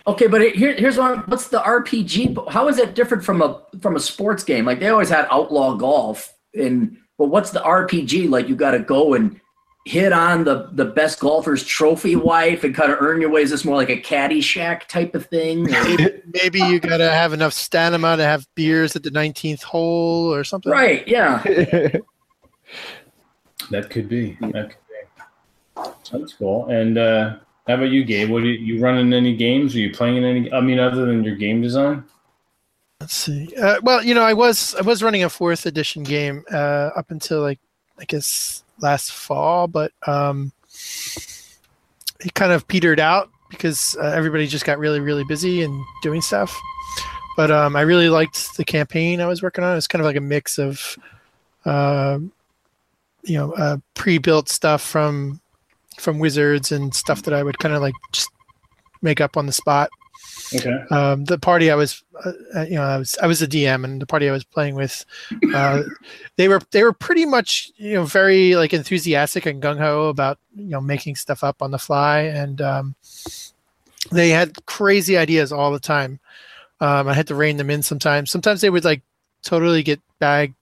Okay, but here, here's one. What's the RPG? How is that different from a from a sports game? Like they always had outlaw golf, and but what's the RPG? Like you got to go and hit on the the best golfer's trophy wife and kind of earn your way. Is this more like a caddy shack type of thing? Maybe, maybe you got to have enough stamina to have beers at the 19th hole or something. right? Yeah. that could be. That could be. That's cool. And uh, how about you, Gabe? What are you, you running any games? Are you playing any? I mean, other than your game design? Let's see. Uh, well, you know, I was I was running a fourth edition game uh, up until like I guess last fall, but um, it kind of petered out because uh, everybody just got really really busy and doing stuff. But um, I really liked the campaign I was working on. It was kind of like a mix of, uh, you know, uh, pre-built stuff from from Wizards and stuff that I would kind of like just make up on the spot Okay. um, the party I was, uh, uh, you know, I was I was a DM, and the party I was playing with, uh, they were they were pretty much you know very like enthusiastic and gung ho about you know making stuff up on the fly, and um, they had crazy ideas all the time. Um, I had to rein them in sometimes. Sometimes they would like totally get bagged,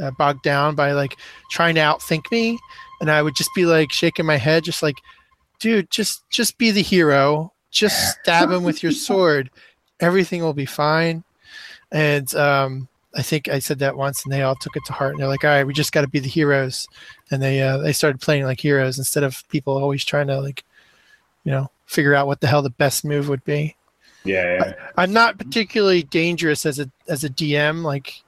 uh, bogged down by like trying to outthink me, and I would just be like shaking my head, just like, dude, just just be the hero just stab him with your sword everything will be fine and um, i think i said that once and they all took it to heart and they're like all right we just got to be the heroes and they uh, they started playing like heroes instead of people always trying to like you know figure out what the hell the best move would be Yeah. yeah. i'm not particularly dangerous as a as a dm like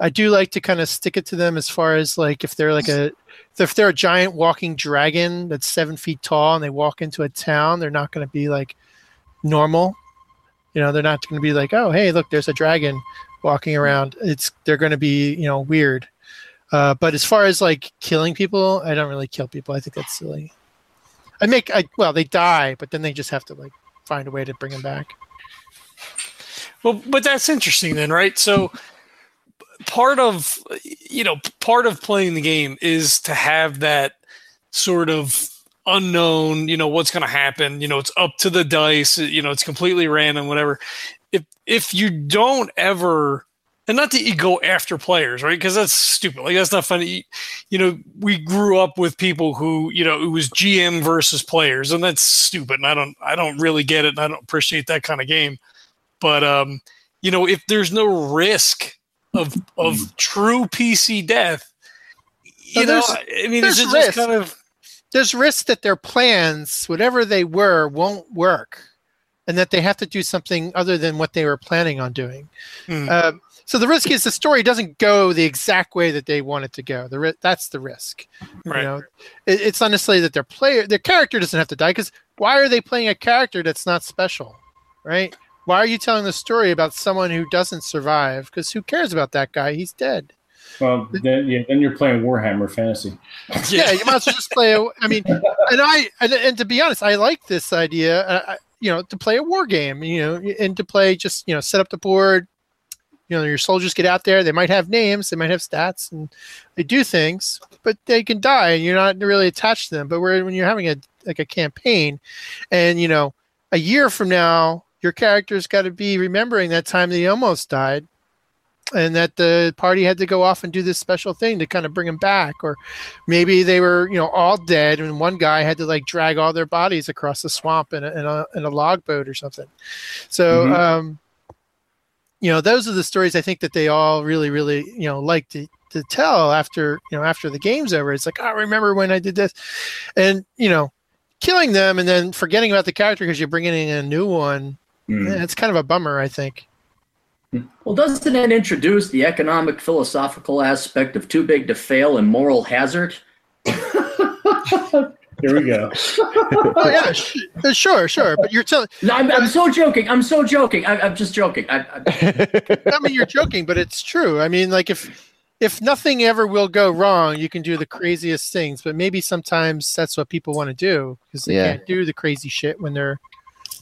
i do like to kind of stick it to them as far as like if they're like a if they're a giant walking dragon that's seven feet tall and they walk into a town they're not going to be like normal. You know they're not going to be like oh hey look there's a dragon walking around. It's they're going to be you know weird. Uh, but as far as like killing people i don't really kill people. I think that's silly. I make i well they die but then they just have to like find a way to bring them back. Well, but that's interesting then, right? So part of you know part of playing the game is to have that sort of unknown you know what's going to happen you know it's up to the dice you know it's completely random whatever. If if you don't ever and not that you go after players right? Because that's stupid. Like that's not funny. You know we grew up with people who you know it was gm versus players and that's stupid and i don't i don't really get it and i don't appreciate that kind of game. But um you know if there's no risk of of true pc death you No, know i mean there's is it just risk. kind of there's risk that their plans, whatever they were, won't work, and that they have to do something other than what they were planning on doing. Hmm. Uh, so the risk is the story doesn't go the exact way that they want it to go. The ri- that's the risk. right You know, it, it's not necessarily that their player, their character doesn't have to die because why are they playing a character that's not special, right? Why are you telling the story about someone who doesn't survive? Because who cares about that guy? He's dead. Well, then, yeah, then you're playing Warhammer Fantasy. yeah, you might as well just play. A, I mean, and I and, and to be honest, I like this idea. Uh, I- you know, to play a war game. You know, and to play just you know set up the board. You know, your soldiers get out there. They might have names. They might have stats, and they do things, but they can die, and you're not really attached to them. But where when you're having a like a campaign, and you know, a year from now, your character's got to be remembering that time they almost died. And that the party had to go off and do this special thing to kind of bring them back or maybe they were you know all dead and one guy had to like drag all their bodies across the swamp in a, in a, in a log boat or something so Mhm. um you know those are the stories i think that they all really really you know like to to tell after you know after the game's over it's like i remember when i did this and you know killing them and then forgetting about the character because you're bringing in a new one Mm. eh, it's kind of a bummer i think Well, doesn't it introduce the economic philosophical aspect of too big to fail and moral hazard? Here we go. oh yeah sh- uh, sure sure but you're telling No, I'm, I'm so joking. I'm so joking. I, I'm just joking. I, I, I mean, you're joking, but it's true. I mean, like if if nothing ever will go wrong, you can do the craziest things. But maybe sometimes that's what people want to do because they Yeah. can't do the crazy shit when they're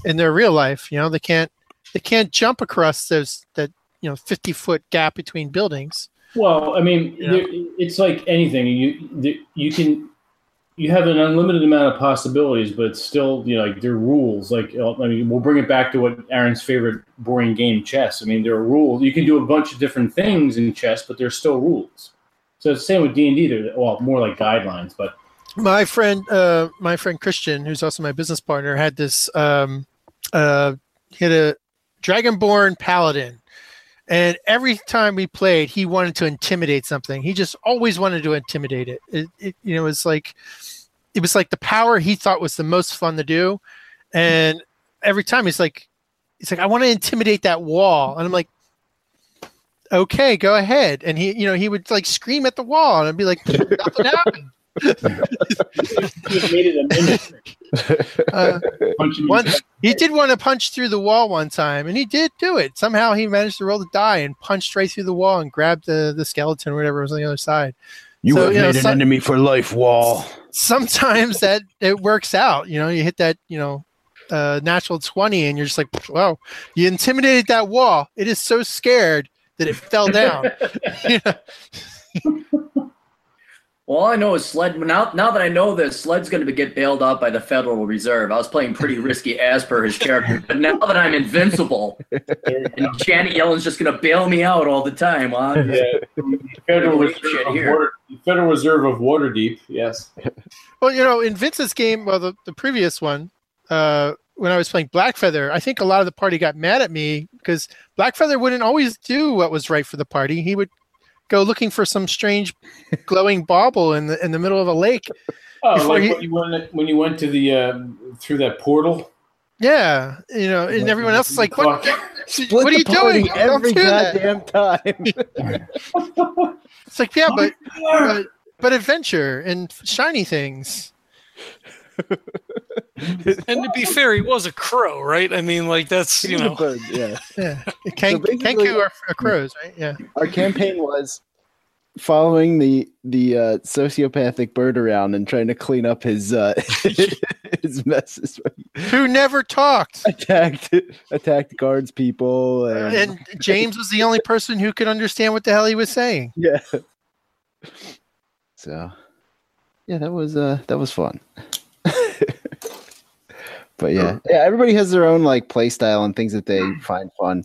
in their real life. You know, they can't they can't jump across those that you know 50 foot gap between buildings. Well, I mean, Yeah. there, it's like anything. You the, you can you have an unlimited amount of possibilities, but it's still you know like there are rules. Like I mean, we'll bring it back to what Aaron's favorite boring game, chess. I mean, there are rules. You can do a bunch of different things in chess, but there's still rules. So it's the same with D and D. Well, more like guidelines, but My friend, uh, my friend Christian, who's also my business partner, had this. Um, uh, he had a Dragonborn Paladin, and every time we played, he wanted to intimidate something. He just always wanted to intimidate it. It, it you know, it was like it was like the power he thought was the most fun to do, and every time he's like, he's like, I want to intimidate that wall, and I'm like. Okay, go ahead. And he, you know, he would like scream at the wall, and I'd be like, "Nothing happened." You made it a. Uh, Punch him in One, the- he did want to punch through the wall one time, and he did do it. Somehow he managed to roll the die and punch straight through the wall and grab the, the skeleton or whatever was on the other side. You So, have you know, made an some- enemy for life, Wall. Sometimes that it works out. You know, you hit that, you know, uh, natural 20 and you're just like, wow, you intimidated that wall. It is so scared that it fell down. You know? All I know is Sled. Now, now that I know this, Sled's going to get bailed out by the Federal Reserve. I was playing pretty risky as per his character, but now that I'm invincible, and Janet Yellen's just going to bail me out all the time. Well, I'm just- Yeah, Federal Reserve shit of here. Water, Federal Reserve of Waterdeep. Yes. Well, you know, in Vince's game, well, the, the previous one, uh, when I was playing Blackfeather, I think a lot of the party got mad at me because Blackfeather wouldn't always do what was right for the party. He would go looking for some strange glowing bauble in the in the middle of a lake. Oh, like he- when you went when you went to the uh, through that portal. Yeah, you know, and everyone else is like, "What? What are you doing? Every do that." goddamn time. It's like, yeah, but but, but adventure and shiny things. And to be fair, he was a crow, right? I mean, like that's you know, But, yeah. Yeah, Ken, basically- Kenku are, are crows, right? Yeah. Our campaign was following the the uh, sociopathic bird around and trying to clean up his uh, his messes. Who never talked. attacked attacked guards people and, And James was the only person who could understand what the hell he was saying. yeah. So yeah, that was uh that was fun. But yeah, yeah, everybody has their own like play style and things that they find fun.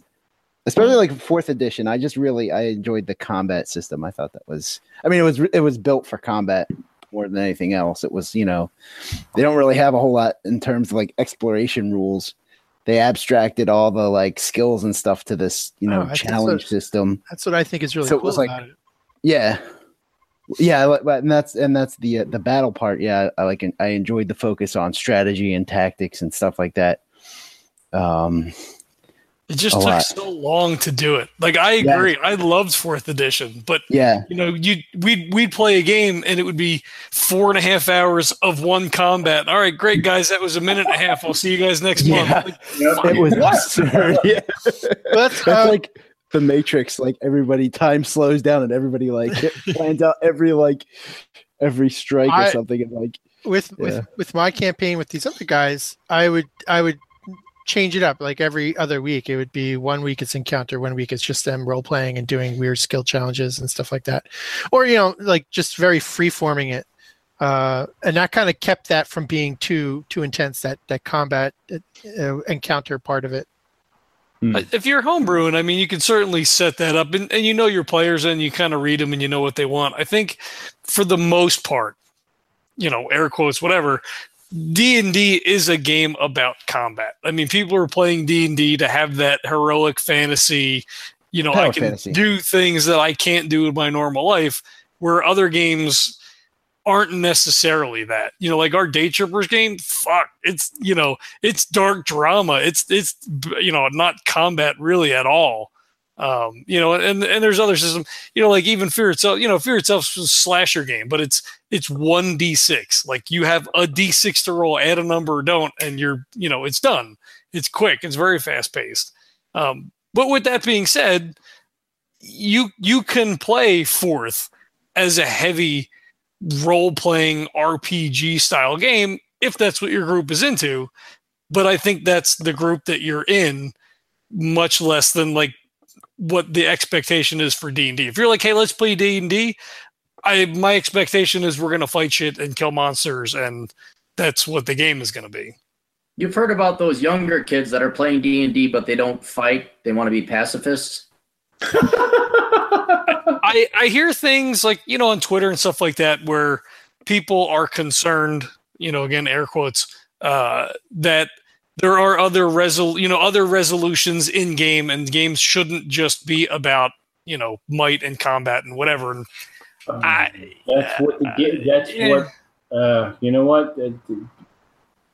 Especially like fourth edition. I just really I enjoyed the combat system. I thought that was I mean it was it was built for combat more than anything else. It was, you know, they don't really have a whole lot in terms of like exploration rules. They abstracted all the like skills and stuff to this, you oh, know, Oh, think so. challenge system. That's what I think is really So it cool was like- about it. Yeah, yeah, and that's and that's the uh, the battle part. Yeah, I like I enjoyed the focus on strategy and tactics and stuff like that. Um, it just took lot. so long to do it. Like I Yeah. agree, I loved fourth edition, but yeah, you know, you we'd we'd play a game and it would be four and a half hours of one combat. All right, great guys, that was a minute and a half. I'll see you guys next Yeah. month. Like, Yep. it was absurd. Yeah, That's, that's like the Matrix. Like everybody, time slows down and everybody like plans out every like every strike I- or something. And like with Yeah. with with my campaign with these other guys, I would I would change it up like every other week. It would be one week it's encounter, one week it's just them role playing and doing weird skill challenges and stuff like that, or you know like just very free forming it. Uh, and that kind of kept that from being too too intense. That that combat uh, encounter part of it. Hmm. If you're homebrewing, I mean, you can certainly set that up, and, and you know your players, and you kind of read them, and you know what they want. I think, for the most part, you know, air quotes, whatever, D and D is a game about combat. I mean, people are playing D and D to have that heroic fantasy. You know, I can fantasy. do things that I can't do in my normal life, where other games aren't necessarily that. You know, like our Day Trippers game, fuck, it's you know, it's dark drama. It's it's you know, not combat really at all. Um, you know, and and there's other system, you know, like even Fear itself, you know, Fear itself is a slasher game, but it's it's one D six. Like you have a D six to roll, add a number or don't, and you're, you know, it's done. It's quick, it's very fast paced. Um, but with that being said, you you can play fourth as a heavy role playing RPG style game if that's what your group is into. But I think that's the group that you're in, much less than like what the expectation is for D and D. If you're like, hey, let's play D and D, I my expectation is we're gonna fight shit and kill monsters, and that's what the game is gonna be. You've heard about those younger kids that are playing D and D, but they don't fight. They want to be pacifists. I, I hear things like you know on Twitter and stuff like that where people are concerned, you know, again air quotes, uh, that there are other resol you know other resolutions in game, and games shouldn't just be about you know might and combat and whatever. And Um, I, that's what the, ga- that's yeah. what uh, you know what Uh,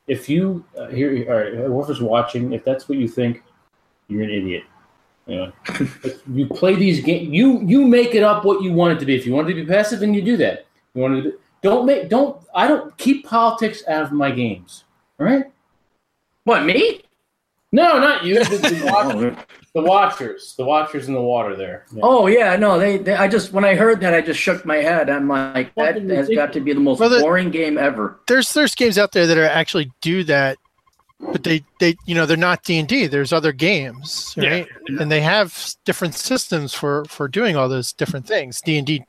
if you uh, here all right whoever's watching if that's what you think you're an idiot you know If you play these games you you make it up what you want it to be if you want it to be passive then you do that you want to don't make don't i don't keep politics out of my games all right What me? no not you the, the, watchers, Oh, the watchers the watchers in the water there Yeah. oh yeah, no. They, they. I just when I heard that, I just shook my head. I'm like, that has got to be the most Well, the- boring game ever. There's there's games out there that are actually do that, but they they you know they're not D and D. There's other games, Yeah. right? And they have different systems for for doing all those different things. D and D,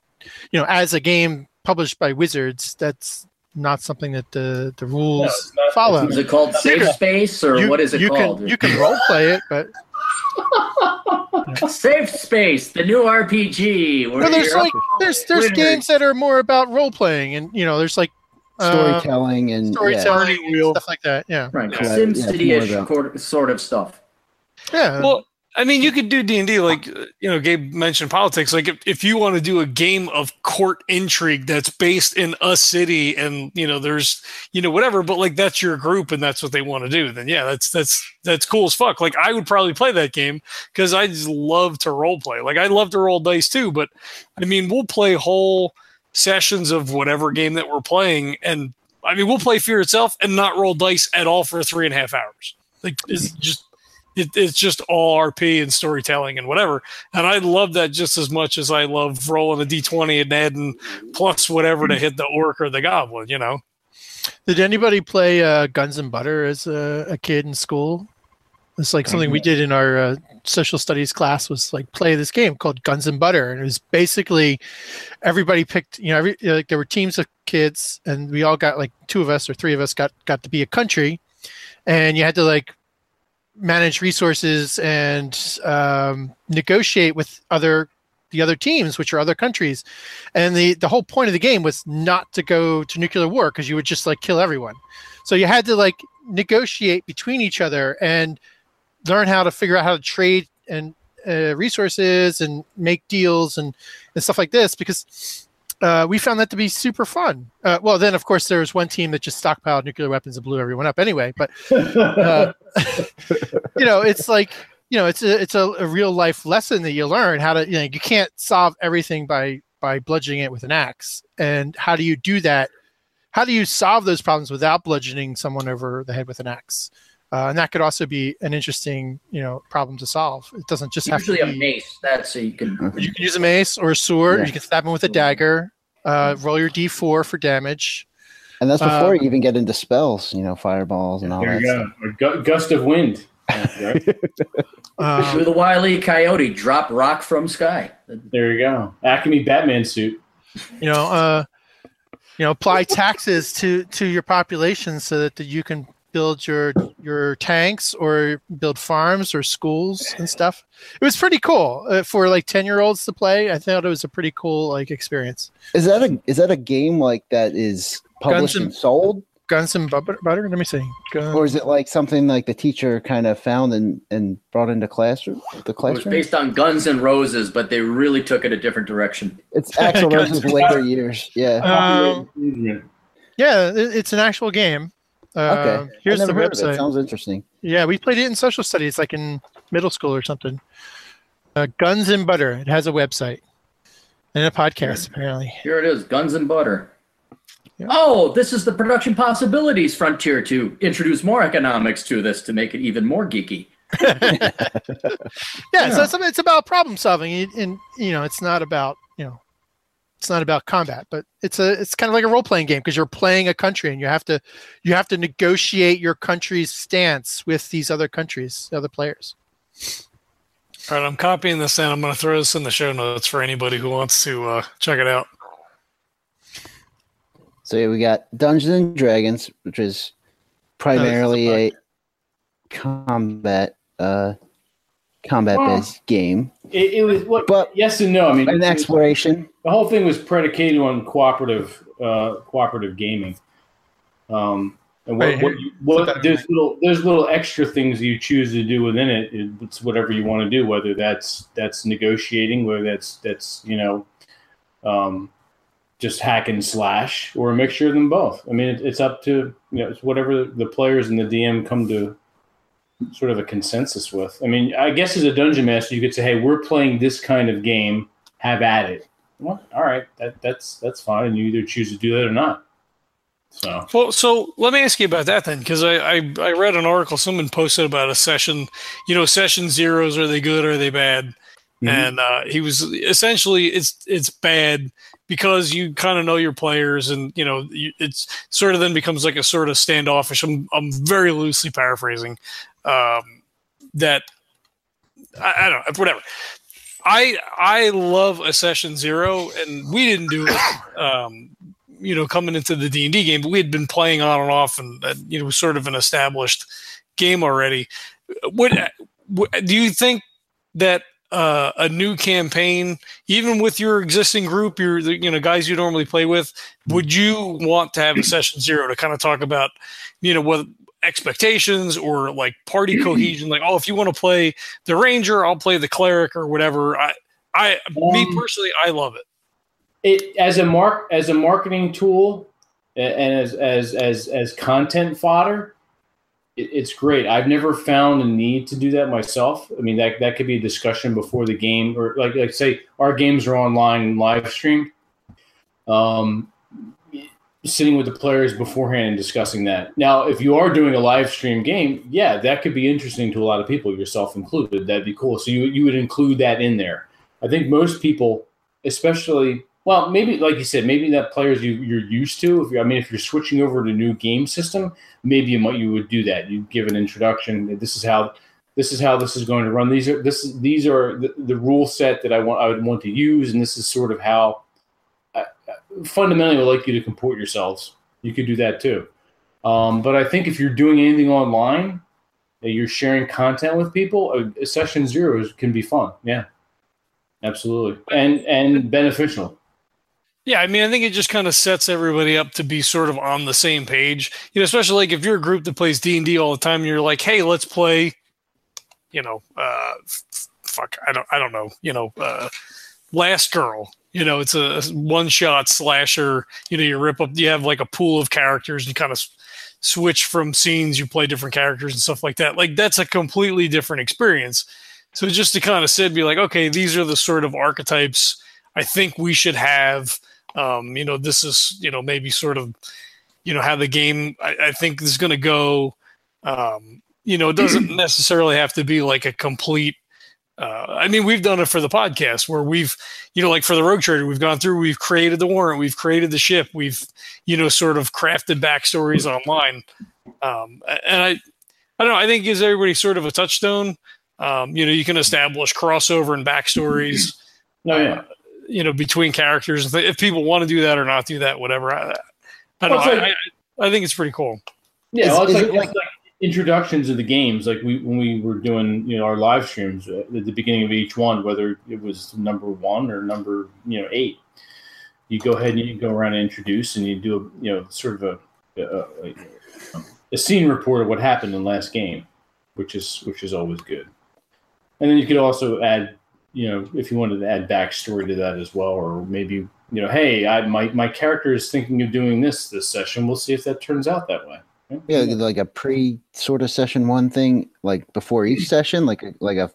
you know, as a game published by Wizards, that's not something that the the rules it's not- follow. Is it called Safe can- Space or you, what is it you called? Can, you can role play it, but Safe Space, the new RPG. where well, there's like there's there's Winners. games that are more about role playing, and you know, there's like Storytelling and storytelling, Turning and wheel. stuff like that. Yeah, right, Yeah. Yeah, Sim it's City-ish more about- sort of stuff. yeah. well, I mean, you could do D and D like uh, you know, Gabe mentioned politics. Like if, if you want to do a game of court intrigue that's based in a city, and you know, there's you know whatever, but like that's your group and that's what they want to do. Then yeah, that's that's that's cool as fuck. Like I would probably play that game because I just love to role play. Like I love to roll dice too, but I mean, we'll play whole sessions of whatever game that we're playing, and I mean, we'll play Fear itself and not roll dice at all for three and a half hours. Like it's just it, it's just all RP and storytelling and whatever. And I love that just as much as I love rolling a D20 and adding plus whatever to hit the orc or the goblin, you know? Did anybody play uh, Guns and Butter as a, a kid in school? It's like something we did in our uh, social studies class was like play this game called Guns and Butter, and it was basically everybody picked. You know, every, like there were teams of kids, and we all got like two of us or three of us got got to be a country, and you had to like manage resources and um, negotiate with other the other teams, which are other countries. And the the whole point of the game was not to go to nuclear war because you would just like kill everyone. So you had to like negotiate between each other and learn how to figure out how to trade and uh, resources and make deals and, and stuff like this because uh, we found that to be super fun. Uh, well, then of course there was one team that just stockpiled nuclear weapons and blew everyone up anyway. But uh, you know, it's like you know, it's a it's a, a real life lesson that you learn how to you know you can't solve everything by by bludgeoning it with an axe. And how do you do that? How do you solve those problems without bludgeoning someone over the head with an axe? Uh, and that could also be an interesting, you know, problem to solve. It doesn't just have Usually to a mace. That's so you can. You can use a mace or a sword. Yeah. You can stab him with a dagger. Uh, roll your d4 for damage. And that's before Uh, you even get into spells, you know, fireballs and all that. There that you stuff. go. Or gu- gust of wind. Right? Um, Do the wily coyote drop rock from sky? there you go. Acme Batman suit. you know, uh, you know, apply taxes to to your population so that you can build your your tanks or build farms or schools and stuff. It was pretty cool uh, for like ten year olds to play. I thought it was a pretty cool like experience. Is that a is that a game like that is published and- and sold, Guns and butter. butter? Let me see. Gun- or is it like something like the teacher kind of found and and brought into classroom the It was based on Guns and Roses, but they really took it a different direction. It's Axl Guns Rose's later years. Yeah. Um, yeah, it's an actual game. Uh, okay. Here's the never heard of it. website. Sounds interesting. Yeah, we played it in social studies, like in middle school or something. Uh, Guns and Butter. It has a website and a podcast, apparently. Here it is, Guns and Butter. Yeah. Oh, this is the production possibilities frontier to introduce more economics to this to make it even more geeky. Yeah, so it's, it's about problem solving, and, and you know, it's not about it's not about combat, but it's a it's kind of like a role playing game because you're playing a country and you have to you have to negotiate your country's stance with these other countries, other players. All right, I'm copying this and I'm going to throw this in the show notes for anybody who wants to uh, check it out. So yeah, we got Dungeons and Dragons, which is primarily a combat uh combat based game. It, it was what, But- yes and no. I mean, An exploration. The whole thing was predicated on cooperative uh, cooperative gaming. Um, and what, Right, what, you, what there's little there's little extra things you choose to do within it. It- It's whatever you want to do, whether that's that's negotiating, whether that's that's you know, um, just hack and slash, or a mixture of them both. I mean, it, it's up to you know, it's whatever the players and the DM come to sort of a consensus with. I mean, I guess as a dungeon master, you could say, "Hey, we're playing this kind of game. Have at it." Well, all right, that, that's that's fine, and you either choose to do that or not. So Well, so let me ask you about that then, because I, I I read an article someone posted about a session. You know, session zeros are they good or are they bad? Mhm. And uh, he was essentially it's it's bad because you kind of know your players, and you know you, it's sort of then becomes like a sort of standoffish. I'm I'm very loosely paraphrasing um, that I, I don't know whatever. I I love a session zero, and we didn't do it. Um, you know, coming into the D and D game, but we had been playing on and off, and uh, you know, sort of an established game already. Would, would do you think that uh, a new campaign, even with your existing group, your you know guys you normally play with, would you want to have a session zero to kind of talk about, you know, what expectations or like party cohesion? Like, oh, if you want to play the ranger, I'll play the cleric or whatever. I, I, me Um, personally, I love it. it as a mark as a marketing tool and as as as as content fodder it, it's great i've never found a need to do that myself i mean that that could be a discussion before the game or like like say our games are online and live streamed um sitting with the players beforehand and discussing that now if you are doing a live stream game yeah that could be interesting to a lot of people yourself included that'd be cool so you, you would include that in there i think most people especially well, maybe like you said, maybe that players you you're used to. If you, I mean, if you're switching over to a new game system, maybe you might you would do that. You give an introduction. This is how this is how this is going to run. These are this these are the, the rule set that I want I would want to use, and this is sort of how fundamentally would like you to comport yourselves. You could do that too. Um, but I think if you're doing anything online, that you're sharing content with people, session zeros can be fun. Yeah, absolutely, and and beneficial. Yeah, I mean, I think it just kind of sets everybody up to be sort of on the same page. You know, especially like if you're a group that plays D and D all the time, you're like, "Hey, let's play," you know, uh, fuck, I don't, I don't know, you know, uh, Last Girl. You know, it's a one shot slasher. You know, you rip up, you have like a pool of characters, you kind of switch from scenes, you play different characters and stuff like that. Like that's a completely different experience. So just to kind of sit, and be like, okay, these are the sort of archetypes I think we should have um, you know, this is, you know, maybe sort of, you know, how the game I, I think is going to go. Um, you know, it doesn't necessarily have to be like a complete. Uh, I mean, we've done it for the podcast where we've, you know, like for the Rogue Trader, we've gone through, we've created the warrant, we've created the ship, we've, you know, sort of crafted backstories online. Um, and I, I don't know, I think gives everybody sort of a touchstone. Um, you know, you can establish crossover and backstories No, yeah. you know between characters if people want to do that or not do that whatever i, I don't Well, know it's I, I, I think it's pretty cool Yeah, Is- well, it's, is like, it it's like- like introductions of the games. Like we when we were doing you know our live streams at the beginning of each one, whether it was number one or number you know eight, you go ahead and you go around and introduce, and you do a you know sort of a a, a, a scene report of what happened in the last game, which is which is always good. And then you could also add you know if you wanted to add backstory to that as well, or maybe you know hey I my my character is thinking of doing this this session. We'll see if that turns out that way. Yeah, like- like a pre sort of session one thing, like before each session, like a, like a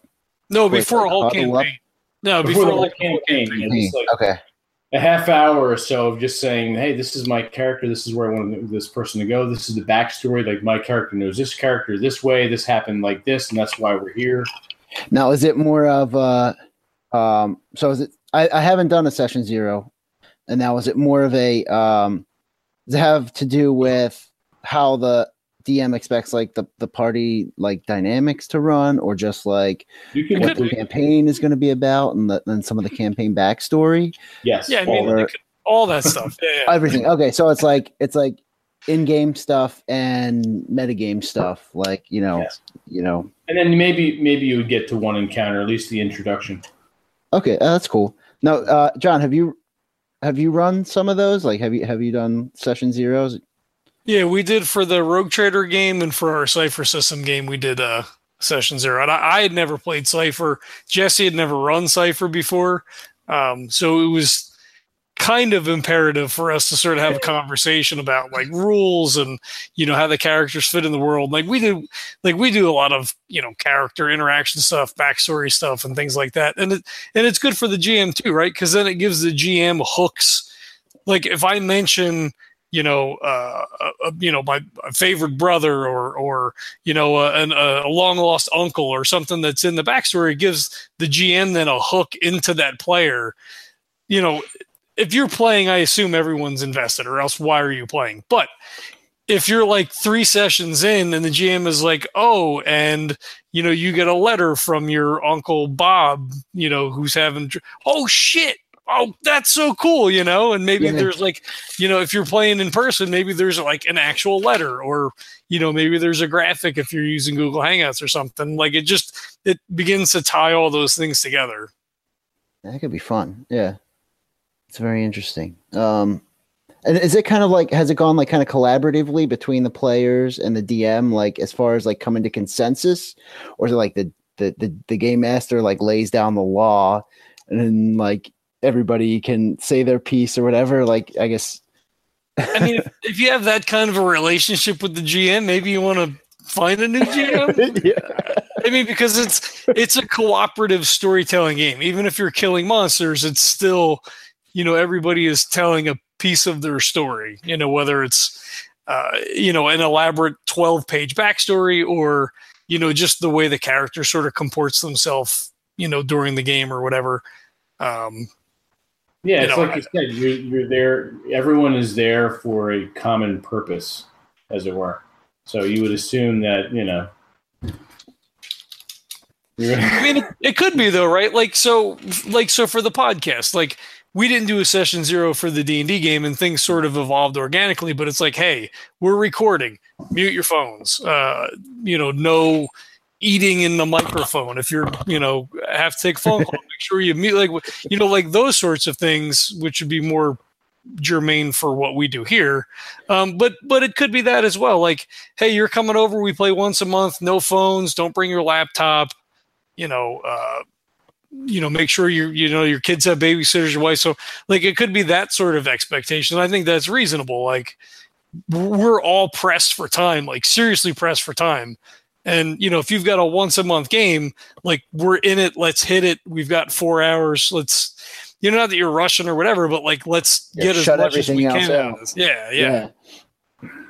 No, Wait, before a whole huddle up? campaign. No, Before before, the whole like campaign, campaign. yeah. It's like- okay. a half hour or so of just saying, "Hey, this is my character. This is where I want this person to go. This is the backstory. Like my character knows this character this way. This happened like this, and that's why we're here." Now, is it more of a? um? So is it? I, I haven't done a session zero, and now is it more of a um? Does it have to do with how the DM expects like the the party like dynamics to run, or just like You can what the campaign is going to be about, and the, and some of the campaign backstory, yes, Yeah, I mean, Or- could- all that stuff. Yeah, yeah. everything. Okay, so it's like it's like in-game stuff and metagame stuff, like you know, Yes. you know. and then maybe maybe you would get to one encounter, at least the introduction. Okay, uh, that's cool. Now, uh, John, have you have you run some of those? Like, have you have you done session zeros? Yeah, we did for the Rogue Trader game and for our Cipher System game, we did uh, Session Zero. And I, I had never played Cipher. Jesse had never run Cipher before. Um, so it was kind of imperative for us to sort of have a conversation about like rules and you know how the characters fit in the world like we do like we do a lot of you know character interaction stuff backstory stuff and things like that and it and it's good for the gm too right because then it gives the gm hooks like if i mention you know, uh, uh, you know, my favorite brother, or or you know, uh, an, a long lost uncle, or something that's in the backstory, gives the GM then a hook into that player. You know, if you're playing, I assume everyone's invested, or else why are you playing? But if you're like three sessions in and the GM is like, oh, and you know, you get a letter from your uncle Bob, you know, who's having, oh shit, oh, that's so cool, you know, and maybe Yeah. there's like, you know, if you're playing in person, maybe there's like an actual letter, or you know, maybe there's a graphic if you're using Google Hangouts or something. Like it just it begins to tie all those things together. That could be fun. Yeah, it's very interesting. Um, and is it kind of like has it gone like kind of collaboratively between the players and the DM, like as far as like coming to consensus, or is it like the the the, the game master like lays down the law, and then like everybody can say their piece or whatever? Like I guess. I mean, if, if you have that kind of a relationship with the GM, maybe you want to find a new GM. yeah. I mean, because it's it's a cooperative storytelling game. Even if you're killing monsters, it's still, you know, everybody is telling a piece of their story. You know, whether it's, uh, you know, an elaborate twelve page backstory or you know just the way the character sort of comports themselves, you know, during the game or whatever. Um, Yeah, You it's know, like you said, you're, you're there. Everyone is there for a common purpose, as it were. So you would assume that you know. I mean, it, it could be though, right? Like so, like so for the podcast, like we didn't do a session zero for the D and D game, and things sort of evolved organically. But it's like, hey, we're recording. Mute your phones. Uh, you know, no eating in the microphone. If you're, you know, have to take phone call, make sure you meet Like, you know, like those sorts of things, which would be more germane for what we do here. Um, but but it could be that as well. Like, hey, you're coming over. We play once a month. No phones. Don't bring your laptop you know, uh, you know, make sure you you know your kids have babysitters, your wife. So like it could be that sort of expectation. I think that's reasonable. Like we're all pressed for time, like seriously pressed for time. And you know, if you've got a once a month game, like we're in it, let's hit it. We've got four hours. Let's you know not that you're rushing or whatever, but like let's Yeah, get as shut much as we everything can else out out. this. Yeah, yeah.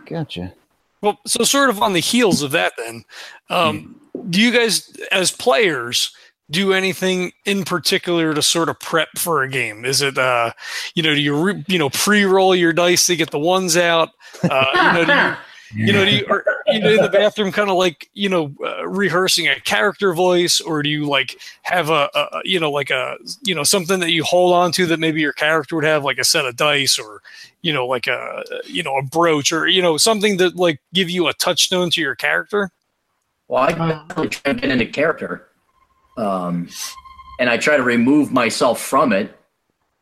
Gotcha. Well, so sort of on the heels of that, then, um, do you guys, as players, do anything in particular to sort of prep for a game? Is it, uh, you know, do you re- you know pre-roll your dice to get the ones out? Uh, you know, do you, you know, do you, or, you know, in the bathroom, kind of like you know, uh, rehearsing a character voice, or do you like have a, a, you know, like a, you know, something that you hold on to that maybe your character would have, like a set of dice, or you know, like a, you know, a brooch, or you know, something that like give you a touchstone to your character? Well, I definitely try to get into character, um, and I try to remove myself from it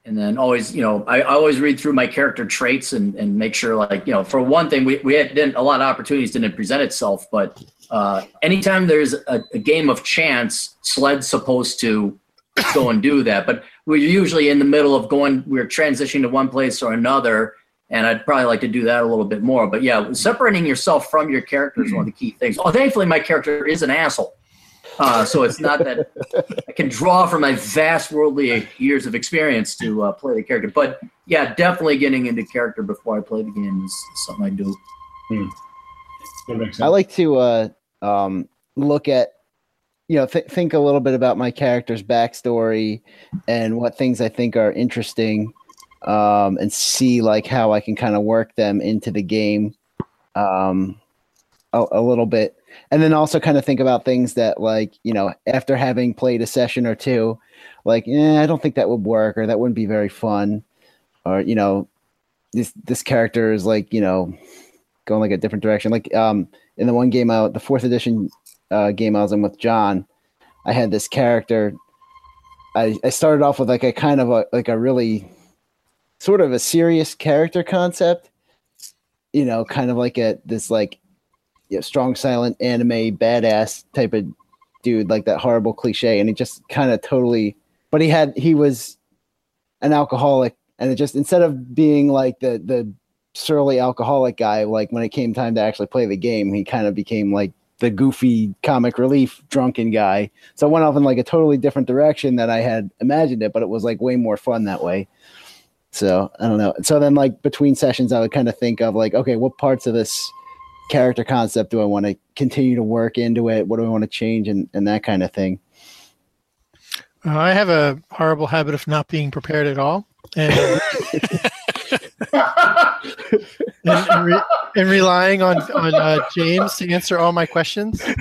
and then always you know I, always read through my character traits and, and make sure like you know for one thing we, we had, didn't a lot of opportunities didn't present itself but uh, anytime there's a, a, game of chance sled's supposed to go and do that but we're usually in the middle of going we're transitioning to one place or another and i'd probably like to do that a little bit more but yeah separating yourself from your character is one of the key things. Oh thankfully my character is an asshole uh, so it's not that I can draw from my vast worldly years of experience to uh, play the character. But yeah, definitely getting into character before I play the game is something I do. Hmm. I like to uh, um, look at, you know, th- think a little bit about my character's backstory and what things I think are interesting, um, and see like how I can kind of work them into the game um, a, a little bit and then also kind of think about things that like you know after having played a session or two like eh, i don't think that would work or that wouldn't be very fun. Or you know this this character is like you know going like a different direction. Like um in the one game out the fourth edition uh, game i was in with john i had this character. I i started off with like a kind of a like a really sort of a serious character concept you know kind of like a this like you know, strong silent anime badass type of dude, like that horrible cliche. And he just kind of totally, but he had, he was an alcoholic and it just, instead of being like the, the surly alcoholic guy, like when it came time to actually play the game, he kind of became like the goofy comic relief drunken guy. So I went off in like a totally different direction than I had imagined it, but it was like way more fun that way. So I don't know. So then like between sessions, I would kind of think of like, okay, what parts of this character concept do I want to continue to work into it? What do I want to change and, and that kind of thing? Uh, I have a horrible habit of not being prepared at all. And, and, and, re- and, relying on, on uh, James to answer all my questions.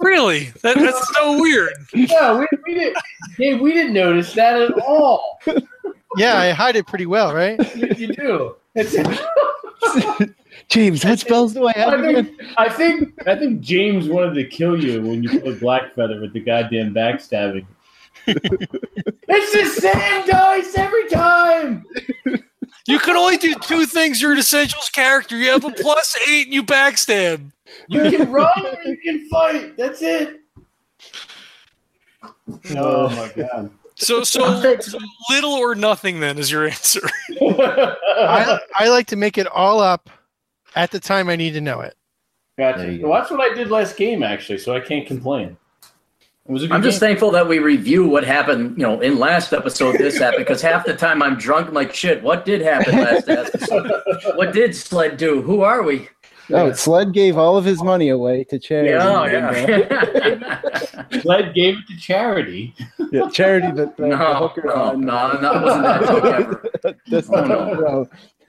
Really? That, that's so weird. Yeah, we, we didn't. Yeah, we didn't notice that at all. Yeah, I hide it pretty well, right? you, you do. James, what spells do I have? I think, I think I think James wanted to kill you when you put black feather with the goddamn backstabbing. it's the same dice every time. You can only do two things. You're an essentials character. You have a plus eight and you backstab. You can run or you can fight. That's it. Oh, oh my god. So, so, so little or nothing then is your answer. I, I like to make it all up at the time I need to know it. Gotcha. Well, that's what I did last game, actually, so I can't complain. I'm just thankful that we review what happened, you know, in last episode, this happened, because half the time I'm drunk, I'm like, shit, what did happen last episode? what did Sled do? Who are we? Oh, Sled gave all of his money away to charity. Yeah, oh, yeah. Sled gave it to charity. Yeah, charity that the, no, the hooker no, on. no, that wasn't that joke ever. That's not no.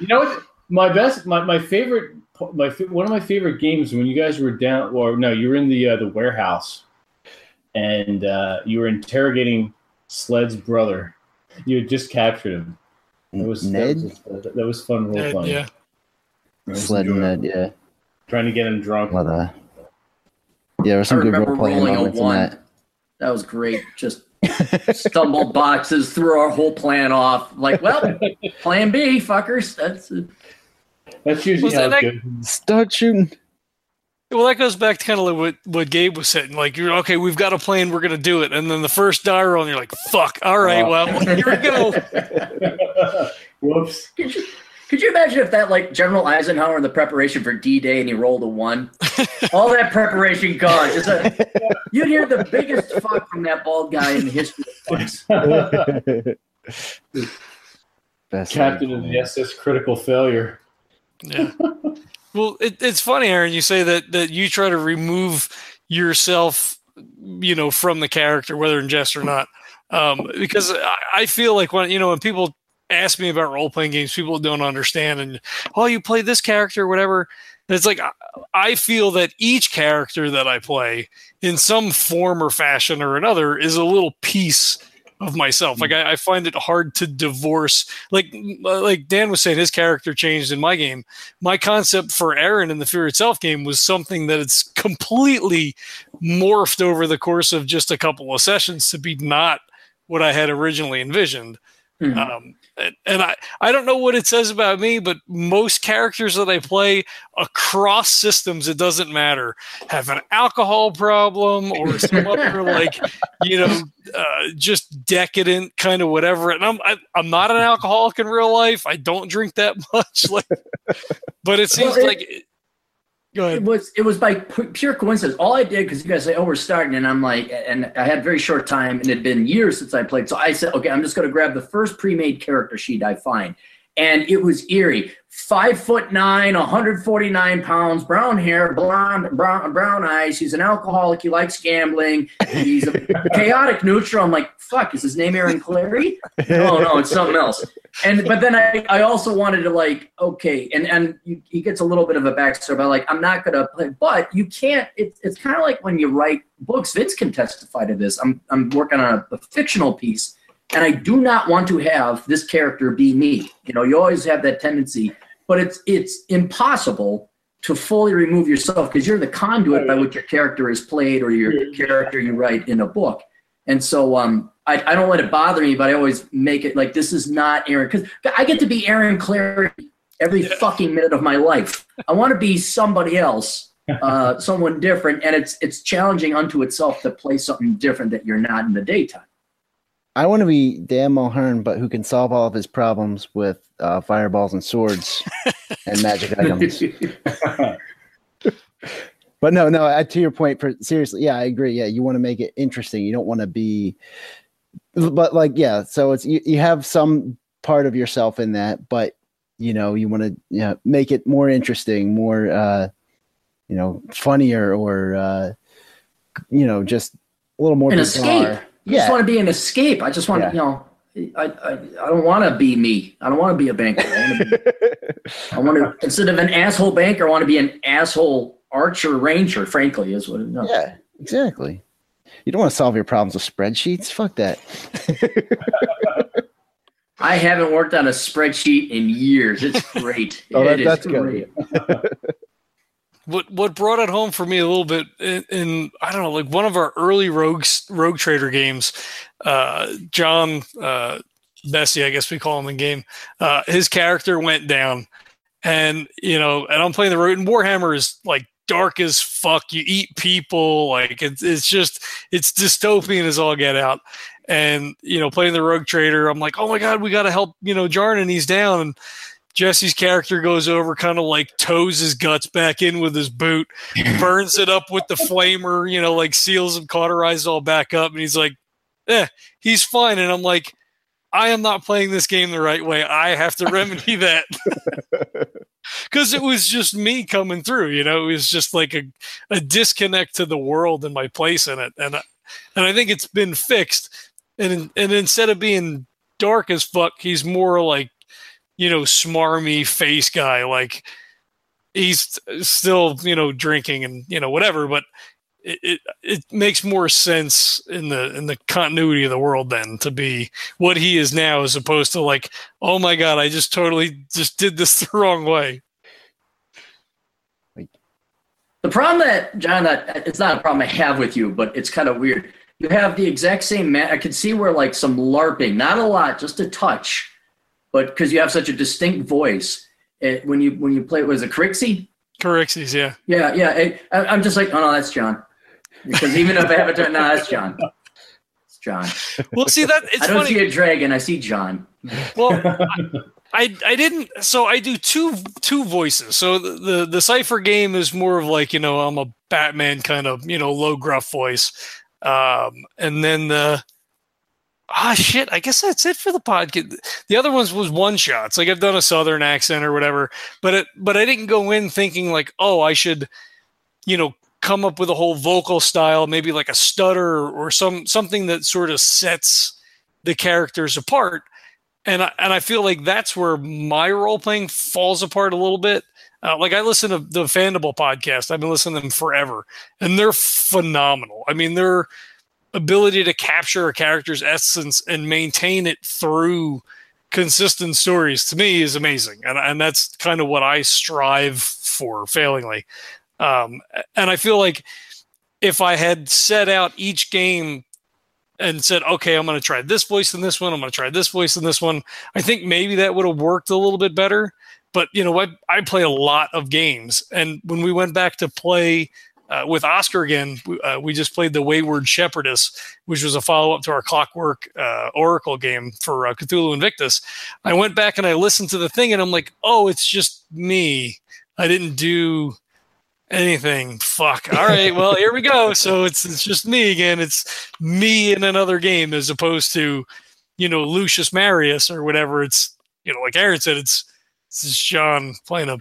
you know what? My best, my, my favorite, my one of my favorite games when you guys were down, or no, you were in the uh, the warehouse, and uh, you were interrogating Sled's brother. You had just captured him. It was Ned. That was, that was fun role playing. Yeah. Sled Ned, yeah. Trying to get him drunk. What uh, yeah, there was some I good remember role playing rolling a one. that. That was great. Just stumbled boxes, threw our whole plan off. Like, well, plan B, fuckers. That's That's usually Was how that it's good. Start shooting. Well, that goes back to kind of like what, what Gabe was saying. Like, you're okay, we've got a plan, we're going to do it. And then the first die roll, and you're like, fuck, all right, well, here we go. Whoops. Could you, imagine if that like General Eisenhower in the preparation for D Day and he rolled a one? All that preparation gone. Just a, you'd hear the biggest fuck from that bald guy in the history of fucks. Best Captain way. of the SS Critical Failure. Yeah. Well, it, it's funny, Aaron. You say that that you try to remove yourself, you know, from the character, whether in jest or not, um, because I, I feel like when you know when people ask me about role playing games, people don't understand, and oh, you play this character, whatever. And it's like I- feel that each character that I play, in some form or fashion or another, is a little piece of myself. Like I, I find it hard to divorce. Like like Dan was saying, his character changed in my game. My concept for Aaron in the Fear Itself game was something that it's completely morphed over the course of just a couple of sessions to be not what I had originally envisioned. Mhm. Um, and, and I, I don't know what it says about me, but most characters that I play across systems, it doesn't matter, have an alcohol problem or some other like, you know, uh, just decadent kind of whatever. And I'm I, I'm not an alcoholic in real life. I don't drink that much, like, but it seems Well, it- like. It was it was by pure coincidence. All I did because you guys say, "Oh, we're starting," and I'm like, and I had very short time, and it had been years since I played. So I said, "Okay, I'm just going to grab the first pre-made character sheet I find," and it was eerie. Five foot nine, 149 pounds, brown hair, blonde, brown brown eyes. He's an alcoholic. He likes gambling. He's a chaotic neutral. I'm like, fuck, is his name Aaron Clary? oh no, it's something else. And but then I, I also wanted to like okay, and and you, he gets a little bit of a backstory about like I'm not gonna play, but you can't. It, it's kind of like when you write books. Vince can testify to this. I'm I'm working on a, a fictional piece, and I do not want to have this character be me. You know, you always have that tendency, but it's it's impossible to fully remove yourself because you're the conduit by which your character is played or your character you write in a book. And so um, I, I don't let it bother me, but I always make it like this is not Aaron because I get to be Aaron Clary every Yeah. fucking minute of my life. I want to be somebody else, uh, someone different, and it's it's challenging unto itself to play something different that you're not in the daytime. I want to be Dan Mulhern, but who can solve all of his problems with uh, fireballs and swords and magic items. But no, no. uh, To your point, for seriously, yeah, I agree. Yeah, you want to make it interesting. You don't want to be, but like, yeah. So it's you, you have some part of yourself in that, but you know, you want to you know, make it more interesting, more, uh, you know, funnier, or uh, you know, just a little more An bizarre. escape. I just want to be an escape. I just want Yeah. to, you know, I, I, I don't want to be me. I don't want to be a banker. I want to be I want to instead of an asshole banker, I want to be an asshole archer ranger. Frankly, is what. It, no. Yeah, exactly. You don't want to solve your problems with spreadsheets. Fuck that. I haven't worked on a spreadsheet in years. It's great. Oh, that- It is that's great. What what brought it home for me a little bit in, in I don't know like one of our early rogue rogue trader games, uh, John uh, Bessie I guess we call him in game. Uh, his character went down, and you know, and I'm playing the road. And Warhammer is like dark as fuck. You eat people, like it's it's just it's dystopian as all get out. And you know, playing the rogue trader, I'm like, oh my god, we got to help you know Jarn, and he's down. And Jesse's character goes over, kind of like toes his guts back in with his boot, burns it up with the flamer, you know, like seals and cauterizes all back up, and he's like, "Eh, he's fine." And I'm like, "I am not playing this game the right way. I have to remedy that." Because it was just me coming through, you know, it was just like a, a disconnect to the world and my place in it, and I- and I think it's been fixed. And and instead of being dark as fuck, he's more like you know, smarmy face guy. Like he's still, you know, drinking and you know whatever, but it, it it makes more sense in the in the continuity of the world then to be what he is now as opposed to like, oh my god, I just totally just did this the wrong way. The problem that John, that it's not a problem I have with you, but it's kind of weird. You have the exact same. Ma- I can see where like some larping, not a lot, just a touch, but because you have such a distinct voice, it, when you when you play, was it Crixie? Correxies, yeah. Yeah, yeah. It, I, I'm just like, oh no, that's John. Because even if I haven't done, no, that's John. It's John. Well, see that it's I don't funny. see a dragon. I see John. Well, I I didn't. So I do two two voices. So the, the the cipher game is more of like you know I'm a Batman kind of you know low gruff voice, um, and then the ah shit. I guess that's it for the podcast. The other ones was one shots. Like I've done a Southern accent or whatever, but it but I didn't go in thinking like oh I should, you know come up with a whole vocal style maybe like a stutter or some something that sort of sets the characters apart and I, and I feel like that's where my role playing falls apart a little bit. Uh, like I listen to the Fandible podcast. I've been listening to them forever, and they're phenomenal. I mean, their ability to capture a character's essence and maintain it through consistent stories to me is amazing, and and that's kind of what I strive for, failingly. Um, and I feel like if I had set out each game and said, okay, I'm going to try this voice in this one, I'm going to try this voice in this one, I think maybe that would have worked a little bit better. But you know, I, I play a lot of games, and when we went back to play uh, with Oscar again, uh, we just played the Wayward Shepherdess, which was a follow up to our Clockwork uh, Oracle game for uh, Cthulhu Invictus. I went back and I listened to the thing, and I'm like, oh, it's just me. I didn't do anything. Fuck. All right. Well, here we go. So it's it's just me again. It's me in another game as opposed to, you know, Lucius Marius or whatever. It's you know, like Aaron said, it's this is John playing a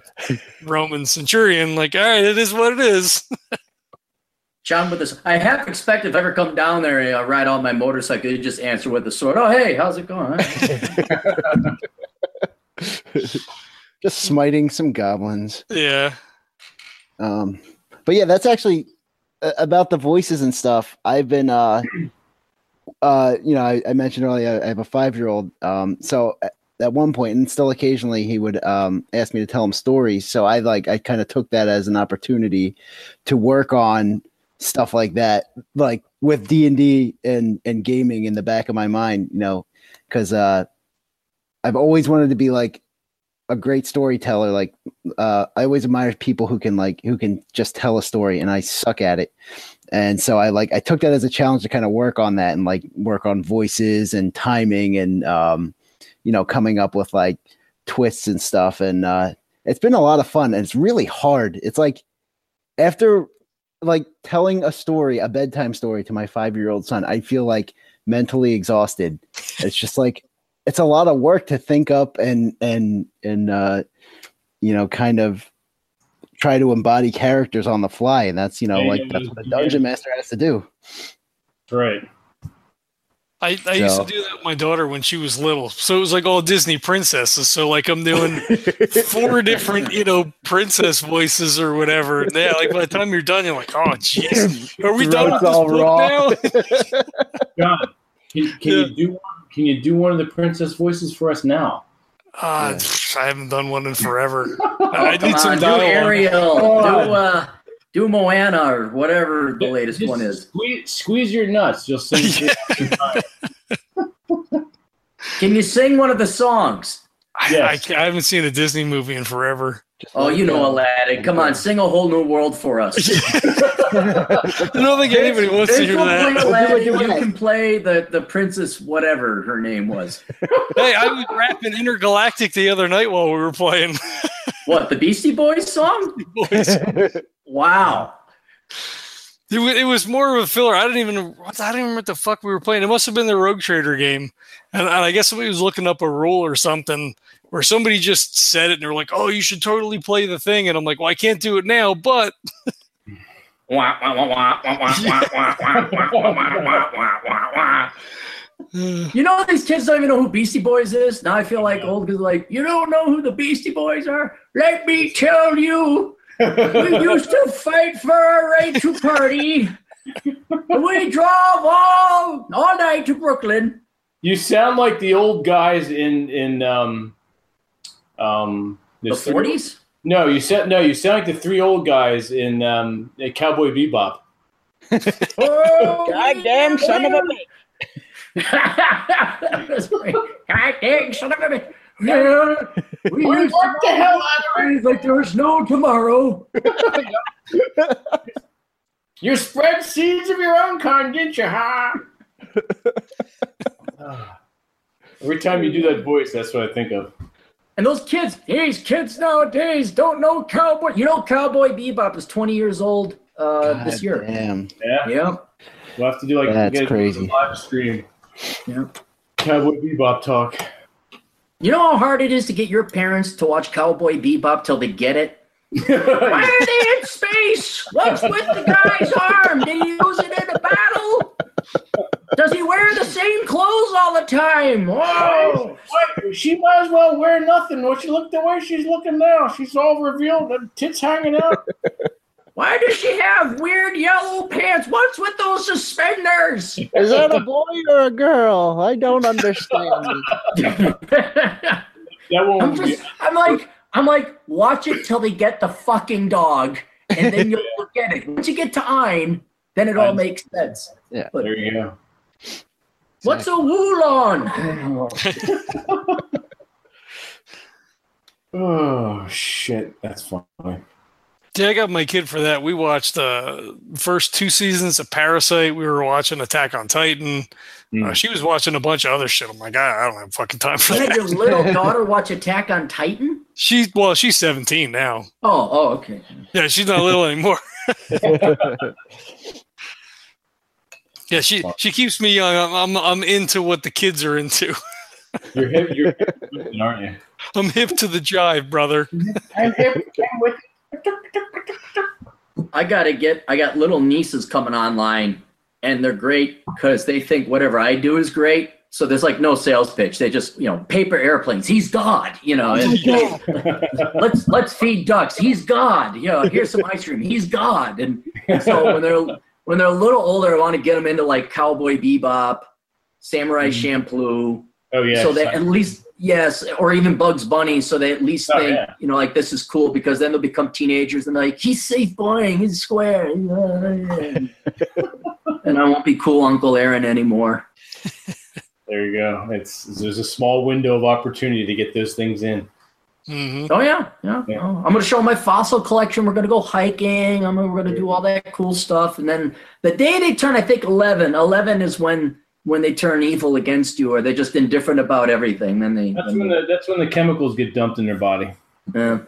Roman centurion. Like, all right, it is what it is. John with this. I half expect if I ever come down there and uh, ride on my motorcycle, you just answer with the sword. Oh, hey, how's it going? Just smiting some goblins. yeah. Um, but yeah, that's actually uh, about the voices and stuff. I've been, uh, uh, you know, I, I mentioned earlier I have a five year old. Um, so at, one point, and still occasionally, he would um, ask me to tell him stories. So I like I kind of took that as an opportunity to work on stuff like that, like with D and D and and gaming in the back of my mind, you know, because uh, I've always wanted to be like a great storyteller like uh i always admire people who can like who can just tell a story and i suck at it and so i like i took that as a challenge to kind of work on that and like work on voices and timing and um you know coming up with like twists and stuff and uh it's been a lot of fun and it's really hard it's like after like telling a story a bedtime story to my five year old son i feel like mentally exhausted it's just like it's a lot of work to think up and and and uh you know kind of try to embody characters on the fly and that's you know Yeah, like yeah, that's what a yeah. dungeon master has to do Right. I, I used to do that with my daughter when she was little. So it was like all Disney princesses. So like I'm doing four different, you know, princess voices or whatever. And yeah, like by the time you're done, you're like, oh jeez, are we done with Throat's this all book raw. now? John, can, can Yeah. you do one, can you do one of the princess voices for us now? Uh, I haven't done one in forever. I need some on, do dialogue. Ariel. Come. Do uh, do Moana or whatever the latest Just one is. Squeeze, squeeze your nuts. You'll sing. Can you sing one of the songs? I, Yes. I, I haven't seen a Disney movie in forever. Oh, you know Aladdin. Come on, sing a whole new world for us. I don't think anybody wants to Vince hear that. Aladdin. Do it, do You it. can play the, the princess, whatever her name was. Hey, I was rapping Intergalactic the other night while we were playing. What, the Beastie Boys song? Boys. Wow. It, it was more of a filler. I didn't even I don't even remember what the fuck we were playing. It must have been the Rogue Trader game, and, and I guess somebody was looking up a rule or something, where somebody just said it and they're like, "Oh, you should totally play the thing," and I'm like, "Well, I can't do it now, but." you know these kids don't even know who Beastie Boys is. Now I feel like old because like you don't know who the Beastie Boys are. Let me tell you, we used to fight for our right to party. we drove all all night to Brooklyn. you sound like the old guys in in um um The forties. No, you said no. You sound like the three old guys in um Cowboy Bebop. Oh, Goddamn son of a bitch. That's right. God son of a bitch. Yeah, we What used to the hell fight like there was no tomorrow. You spread seeds of your own kind, didn't you, huh? Every time you do that voice, that's what I think of. And those kids, these kids nowadays don't know cowboy. You know, Cowboy Bebop is 20 years old uh, this year. damn Yeah, Yeah. we'll have to do like That's get a crazy. live stream. Yeah. Cowboy Bebop talk. You know how hard it is to get your parents to watch Cowboy Bebop till they get it? Why are they in space? What's with the guy's arm? Did he use it in a battle? Does he wear the same clothes all the time? Oh, She might as well wear nothing. What she look the way she's looking now. She's all revealed, the tits hanging out. Why does she have weird yellow pants? What's with those suspenders? Is that a boy or a girl? I don't understand. That I'm won't be. just, I'm like, I'm like, watch it till they get the fucking dog, and then you'll get it. Once you get to Ein, then it all Ein. makes sense. Yeah. There you go. What's a Woolong? Oh shit, that's funny. Yeah, I got my kid for that. We watched the first two seasons of Parasite. We were watching Attack on Titan. Mm. Uh, she was watching a bunch of other shit. I'm like, I, I don't have fucking time for You had that. your little daughter watch Attack on Titan? She's well, she's 17 now. Oh, oh, okay. Yeah, she's not little anymore. Yeah, she she keeps me young. I'm I'm, I'm into what the kids are into. You're hip, you're hip, aren't you? I'm hip to the jive, brother. I'm hip. I'm with I gotta get. I got little nieces coming online, and they're great because they think whatever I do is great. So there's like no sales pitch. They just you know paper airplanes. He's God. You know. and- let's let's feed ducks. He's God. You know. Here's some ice cream. He's God. And so when they're when they're a little older, I want to get them into like Cowboy Bebop, Samurai Champloo. Oh yeah. so that at least yes, or even Bugs Bunny, so they at least Oh, think yeah. you know like this is cool because then they'll become teenagers and like he's safe boying, he's square, and I won't be cool Uncle Aaron anymore. there you go. It's there's a small window of opportunity to get those things in. hmm Oh yeah, yeah. Yeah. Oh, I'm gonna show my fossil collection. We're gonna go hiking. I'm gonna, we're gonna do all that cool stuff, and then the day they turn, I think 11. 11 is when when they turn evil against you, or they're just indifferent about everything. Then they. That's then when they- the that's when the chemicals get dumped in their body. Yeah.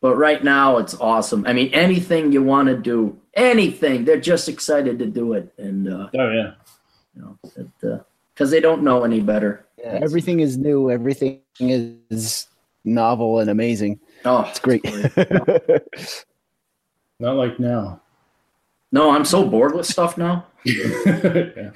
But right now, it's awesome. I mean, anything you want to do, anything, they're just excited to do it, and uh, Oh yeah. you know, because they don't know any better. Yeah, everything is new. Everything is novel and amazing. Oh, It's great. Not like now. No, I'm so bored with stuff now. yeah.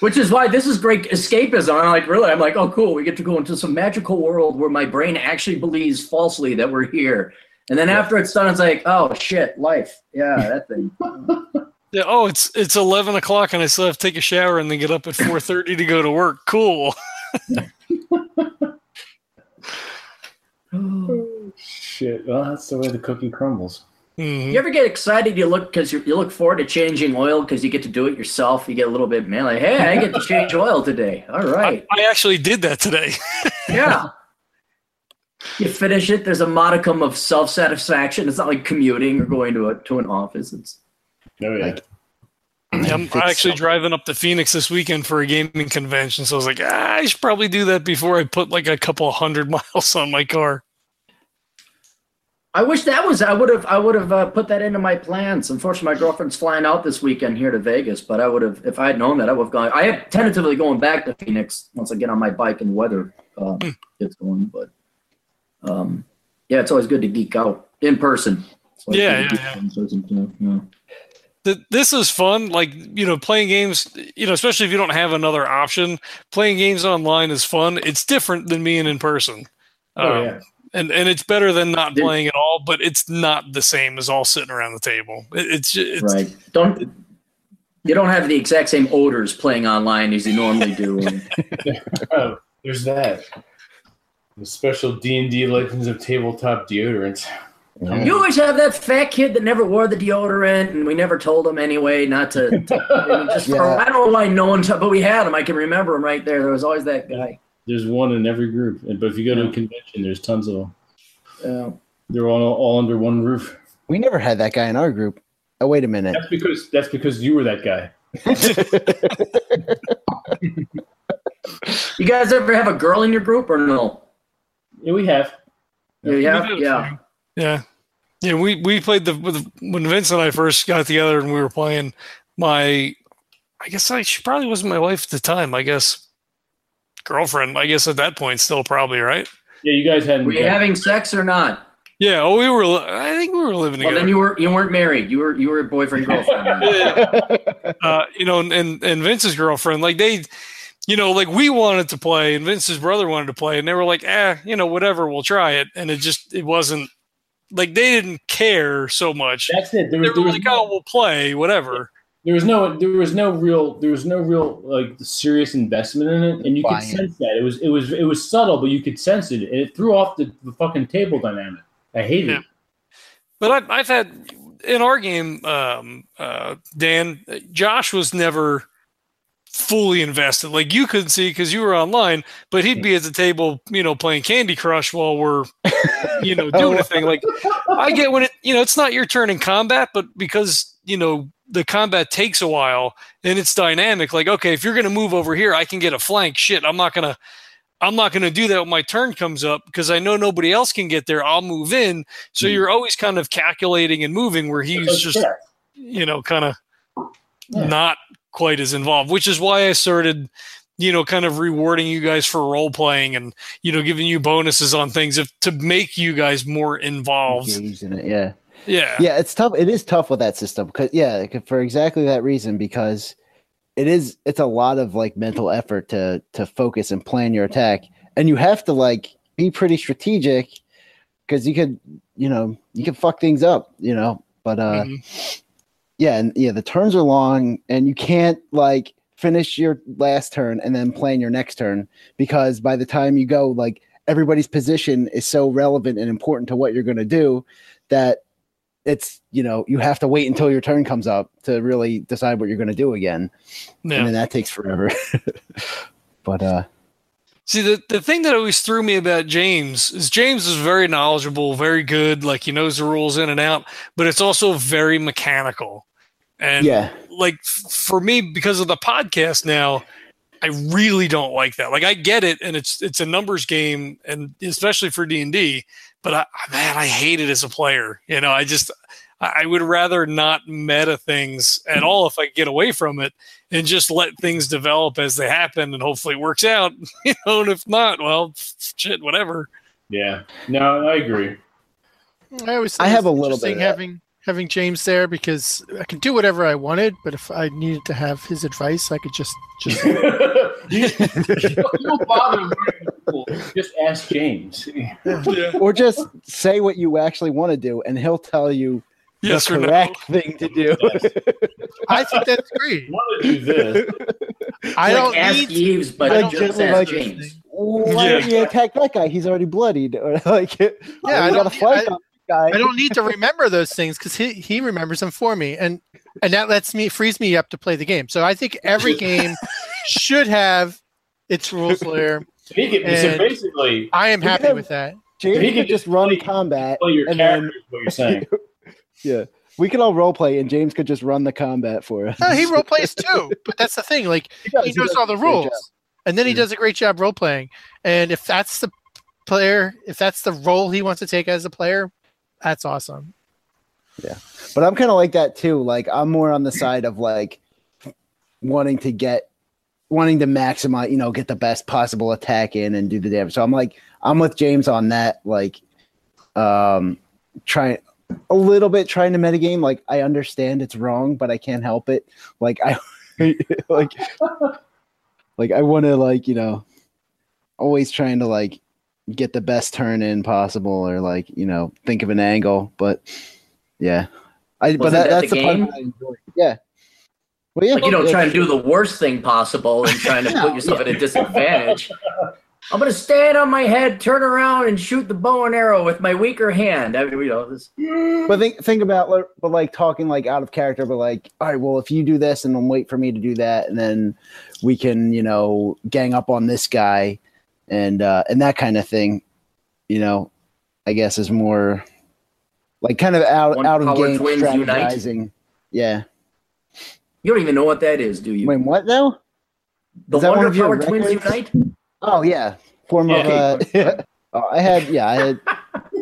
Which is why this is great escapism. I'm like, really? I'm like, oh, cool. We get to go into some magical world where my brain actually believes falsely that we're here. And then after it's done, it's like, oh shit, life. Yeah, that thing. Yeah. Oh, it's it's 11 o'clock, and I still have to take a shower and then get up at 4:30 to go to work. Cool. oh, Shit. Well, that's the way the cookie crumbles. Mhm. You ever get excited? You look because you look forward to changing oil because you get to do it yourself. You get a little bit man, like, hey, I get to change oil today. All right, I actually did that today. yeah. You finish it. There's a modicum of self satisfaction. It's not like commuting or going to a to an office. It's Oh yeah. Like- I'm actually something. driving up to Phoenix this weekend for a gaming convention, so I was like, ah, I should probably do that before I put like a couple hundred miles on my car. I wish that was. I would have. I would have uh, put that into my plans. Unfortunately, my girlfriend's flying out this weekend here to Vegas. But I would have, if I had known that, I would have gone. I am tentatively going back to Phoenix once I get on my bike and weather uh, gets going. But um, yeah, it's always good to geek out in person. Yeah, yeah, geek out in person, too, yeah. Th- This is fun. Like, you know, playing games, you know, especially if you don't have another option, playing games online is fun. It's different than being in person. Oh Um, yeah. And and it's better than not Did- playing at all, but it's not the same as all sitting around the table. It, it's ju- it's Right. Don't you don't have the exact same odors playing online as you normally do. And, Oh, there's that. The special D and D Legends of Tabletop deodorant. You always have that fat kid that never wore the deodorant, and we never told him anyway not to. to- I mean, just for, I don't know why no one, but we had him. I can remember him right there. There was always that guy. There's one in every group, And- but if you go to a convention, there's tons of them. Yeah. They're all all under one roof. We never had that guy in our group. Oh, wait a minute. That's because that's because you were that guy. you guys ever have a girl in your group or no? Yeah, we have. Yeah, We yeah, yeah. Yeah. Yeah, we, we played the when Vince and I first got together and we were playing my I guess I she probably wasn't my wife at the time, I guess girlfriend, I guess at that point still probably, right? Yeah, you guys hadn't. Were you having sex or not? Yeah. Oh, we were. I think we were living Well, together. then you were you weren't married. You were you were boyfriend girlfriend. uh, you know, and, and and Vince's girlfriend, like they, you know, like we wanted to play, and Vince's brother wanted to play, and they were like, eh, you know, whatever, we'll try it, and it just it wasn't like they didn't care so much. That's it. There They was, there were was like, no, oh, we'll play, whatever. There was no there was no real there was no real like serious investment in it, and you could sense that it was it was it was subtle, but you could sense it, and it threw off the, the fucking table dynamic. I hated Yeah. it. But I've, I've had in our game, um, uh, Dan, Josh was never fully invested. Like you couldn't see because you were online, but he'd be at the table, you know, playing Candy Crush while we're, you know, doing a thing. Like I get when it, you know, it's not your turn in combat, but because you know the combat takes a while and it's dynamic. Like okay, if you're going to move over here, I can get a flank. Shit, I'm not gonna. I'm not going to do that when my turn comes up because I know nobody else can get there. I'll move in. So Hmm. you're always kind of calculating and moving where he's It's just, like, you know, kind of Yeah. not quite as involved, which is why I started, you know, kind of rewarding you guys for role playing and, you know, giving you bonuses on things if, to make you guys more involved. Engaged in it, yeah. Yeah. yeah it's tough it is tough with that system because yeah for exactly that reason because it is it's a lot of like mental effort to to focus and plan your attack and you have to like be pretty strategic because you could you know you can fuck things up you know but uh Mhm. yeah and yeah the turns are long and you can't like finish your last turn and then plan your next turn because by the time you go like everybody's position is so relevant and important to what you're going to do that it's you know you have to wait until your turn comes up to really decide what you're going to do again. And then that takes forever. But uh See, the, the thing that always threw me about James is James is very knowledgeable, very good, like he knows the rules in and out, but it's also very mechanical. And yeah. like for me because of the podcast now i really don't like that. Like i get it and it's it's a numbers game and especially for d&d but I, man i hate it as a player you know i just i I would rather not meta things at hmm. all if i get away from it and just let things develop as they happen and hopefully it works out you know and if not well shit whatever. Yeah, no, I agree. I always I have it's a little bit of having having James there because I could do whatever I wanted, but if I needed to have his advice, I could just just you, you don't bother learning. Just ask James. or just say what you actually want to do and he'll tell you yes the or no correct thing to do I think that's great. want to do this? I like don't ask need Eves, but Like, just ask like- James. why Yeah. don't you attack that guy he's already bloodied or like yeah I i got a don't- I- on that guy I don't need to remember those things because he, he remembers them for me, and and that lets me frees me up to play the game. So I think every game should have its rules layer. He can, so basically, I am happy have- with that. James He could just just run play- combat play your and character. then is what you're saying. yeah we could all role play and james could just run the combat for us No, he role plays too, but that's the thing. Like does, he knows does all the rules, and then he Yeah. does a great job role playing. And if that's the player, if that's the role he wants to take as a player, that's awesome. Yeah. But i'm kind of like that too like i'm more on the side of like wanting to get wanting to maximize you know get the best possible attack in and do the damage so i'm like i'm with james on that like um trying a little bit trying to metagame like i understand it's wrong but i can't help it like i like like i want to like you know always trying to like get the best turn in possible or like you know think of an angle but yeah i but that, that that's the the, part game? that I enjoy. yeah well yeah Like you yeah, trying to do the worst thing possible and trying to put yourself at a disadvantage. I'm gonna stand on my head, turn around, and shoot the bow and arrow with my weaker hand. I mean, you know, this, But think think about but like talking like out of character, but like, all right, well, if you do this and then wait for me to do that, and then we can, you know, gang up on this guy and uh and that kind of thing, you know, I guess is more like kind of out One out of power game twins unite. Yeah. you don't even know what that is, do you? Wait, what though? the is Wonder Power Twins? Unite. Oh yeah, form of Yeah. uh, oh, I had yeah, I had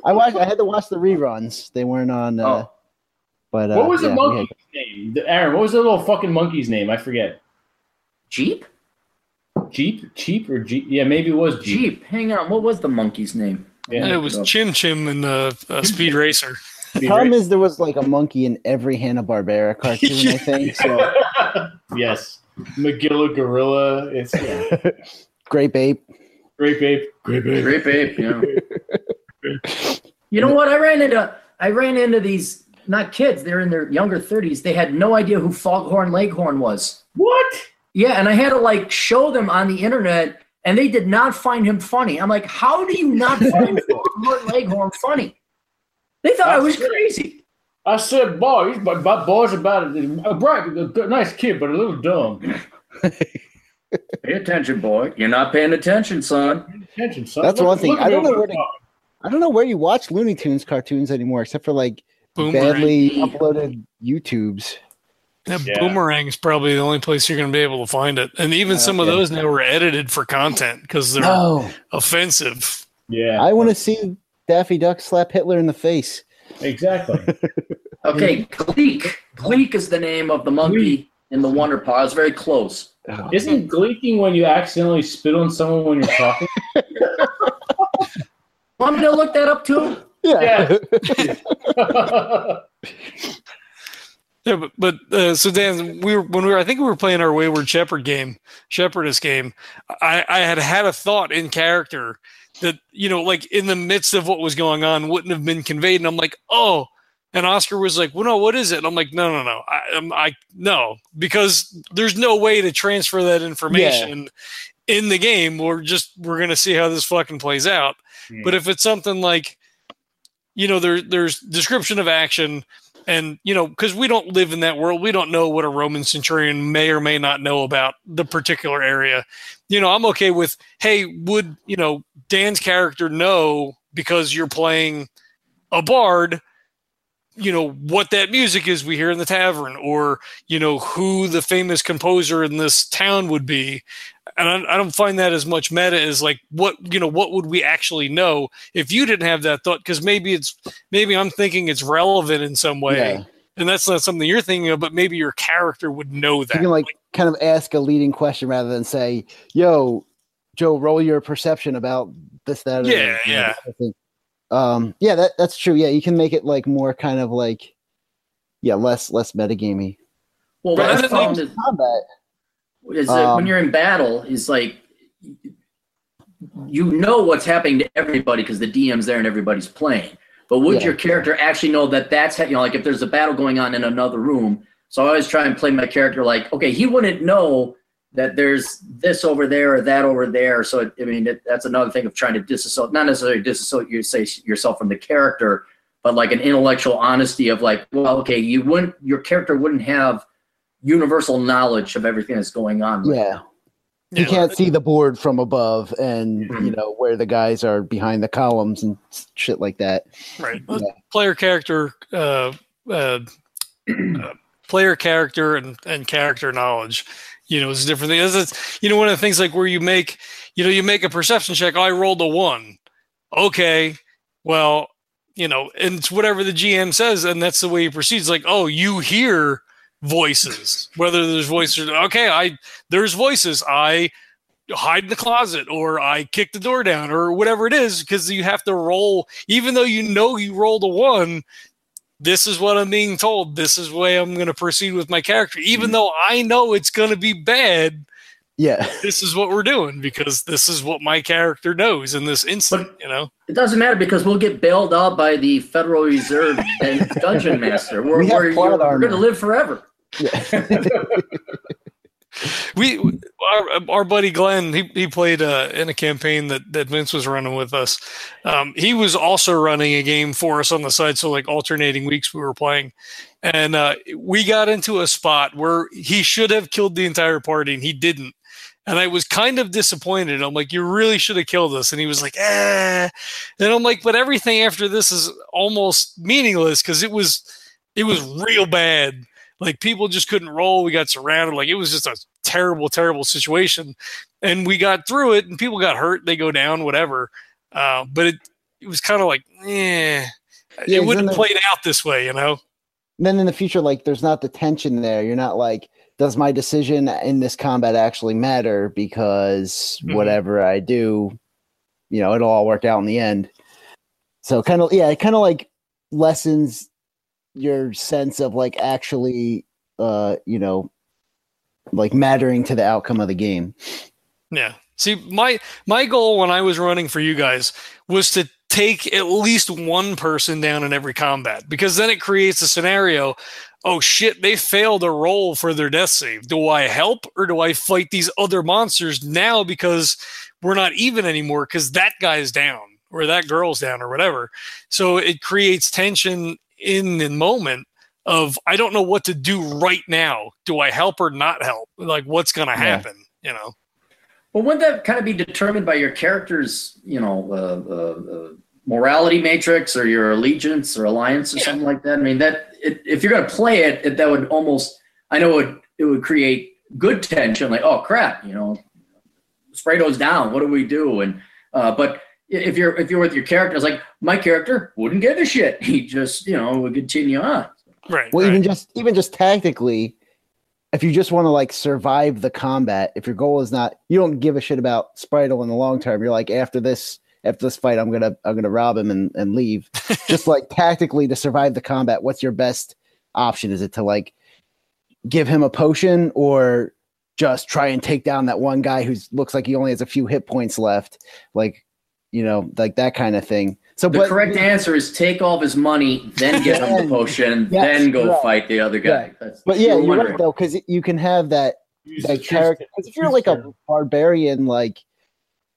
I watched I had to watch the reruns. They weren't on. Uh, Oh, But uh, what was the yeah, we had- monkey's name? Aaron, what was the little fucking monkey's name? I forget. Jeep. Jeep? Cheap or Jeep? Yeah, maybe it was Jeep. Jeep. Hang on. What was the monkey's name? Yeah. And it was Chim Chim in the uh, Speed Racer. The problem is there was like a monkey in every Hanna Barbera cartoon, I think. So yes, Magilla Gorilla. It's yeah. Grape Ape. Grape Ape. Grape Ape. Grape ape. Yeah. you know what? I ran into I ran into these not kids. They're in their younger thirties. They had no idea who Foghorn Leghorn was. What? Yeah, and I had to like show them on the internet, and they did not find him funny. I'm like, how do you not find Foghorn Leghorn funny? They thought I was crazy. I said, boy, he's my, my boy's about it. Uh, a bright, a good- nice kid, but a little dumb. Pay attention, boy. You're not paying attention, son. Attention, son. That's Look- one thing. I don't know where to- I don't know where you watch Looney Tunes cartoons anymore, except for like Boomerang. badly uploaded YouTubes. Yeah, Yeah. Boomerang is probably the only place you're going to be able to find it. And even some of Okay. those now were edited for content because they're No, offensive. Yeah, I want to see Daffy Duck slap Hitler in the face. exactly. Okay, Gleek. Gleek is the name of the monkey in the Wonder Paw. I was very close. Oh, Isn't gleeking when you accidentally spit on someone when you're talking? Want me to look that up too? Yeah. Yeah, but, but uh, so Dan, we were when we were I think we were playing our Wayward Shepherd game, Shepherdess game. I, I had had a thought in character that you know, like in the midst of what was going on, wouldn't have been conveyed, and I'm like, oh. And Oscar was like, "Well, no, what is it?" And I'm like, "No, no, no, I'm I no, because there's no way to transfer that information in the game. We're just we're gonna see how this fucking plays out." But if it's something like, you know, there there's description of action, and you know, because we don't live in that world, we don't know what a Roman centurion may or may not know about the particular area. You know, I'm okay with, hey, would you know Dan's character know because you're playing a bard? You know what that music is we hear in the tavern, or you know who the famous composer in this town would be, and I, I don't find that as much meta as like what you know what would we actually know if you didn't have that thought because maybe it's maybe i'm thinking it's relevant in some way Yeah. and that's not something you're thinking of but maybe your character would know that You can like kind of ask a leading question rather than say, "Yo, Joe, roll your perception about this, that." or Yeah, you know, yeah. that kind of thing." Um, yeah, that that's true. Yeah, you can make it like more kind of like, yeah, less less metagamey. Well, But what I found is, Combat. Is Um, when you're in battle, is like you know what's happening to everybody because the DM's there and everybody's playing. But would Yeah. your character actually know that that's ha- you know like if there's a battle going on in another room? So I always try and play my character like okay, he wouldn't know that there's this over there or that over there. So it, I mean it, that's another thing of trying to disassociate, not necessarily disassociate you say yourself from the character, but like an intellectual honesty of like, well, okay, you wouldn't your character wouldn't have universal knowledge of everything that's going on. right Yeah, now. you Yeah, can't see the board from above, and Mhm. you know where the guys are behind the columns and shit like that. right Yeah. player character uh, uh, uh, player character and, and character knowledge you know is a different thing It's- it's- you know one of the things like where you make you know you make a perception check oh, i rolled a one okay well you know and it's whatever the gm says and that's the way he proceeds like oh you hear voices. Whether there's voices okay i there's voices. I hide in the closet or i kick the door down or whatever it is because you have to roll. Even though you know you rolled a one this is what i'm being told. This is the way i'm going to proceed with my character. Even mm-hmm. though i know it's going to be bad Yeah, this is what we're doing because this is what my character knows in this instant you know? It doesn't matter because we'll get bailed out by the Federal Reserve and Dungeon Master. We're, We we're, we're going to live forever. Yeah. we our, our buddy glenn he, he played uh, in a campaign that, that vince was running with us. Um, he was also running a game for us on the side so like alternating weeks we were playing. And uh, we got into a spot where he should have killed the entire party and he didn't. And i was kind of disappointed. I'm like you really should have killed us. And he was like eh. And i'm like but everything after this is almost meaningless because it was it was real bad like people just couldn't roll. We got surrounded. Like it was just a terrible, terrible situation. And we got through it and people got hurt. They go down, whatever. Uh, but it, it was kind of like, eh, Yeah, it wouldn't played out this way, you know? then in the future, like there's not the tension there. You're not like, does my decision in this combat actually matter? Because Mhm. whatever I do, you know, it'll all work out in the end. so kind of yeah, it kind of like lessens your sense of like actually uh you know like mattering to the outcome of the game. Yeah. See, my my goal when I was running for you guys was to take at least one person down in every combat because then it creates a scenario. Oh shit, they failed a roll for their death save. Do I help or do I fight these other monsters now because we're not even anymore because that guy's down or that girl's down or whatever. So it creates tension in the moment of I don't know what to do right now. Do I help or not help? Like what's going to happen, you know? Well, wouldn't that kind of be determined by your character's, you know, uh, uh, uh, morality matrix or your allegiance or alliance or Yeah. something like that? I mean, that it, if you're going to play it, it, that would almost, I know it, it would create good tension. Like, oh crap, you know, Sprado's down. What do we do? And uh, but if you're if you're with your character, it's like my character wouldn't give a shit. He just, you know, would continue on. Right. Well, right. even just even just tactically, if you just want to like survive the combat, if your goal is not you don't give a shit about Spritel in the long term, you're like after this after this fight, I'm gonna I'm gonna rob him and, and leave. just like tactically to survive the combat, what's your best option? Is it to like give him a potion or just try and take down that one guy who looks like he only has a few hit points left? Like, you know, like that kind of thing. So The but correct answer is take all of his money, then give him the potion, Yes, then go right. fight the other guy. Right. That's, but yeah, you were you're wondering. right though, because you can have that Use that character. Because if you're like a barbarian, like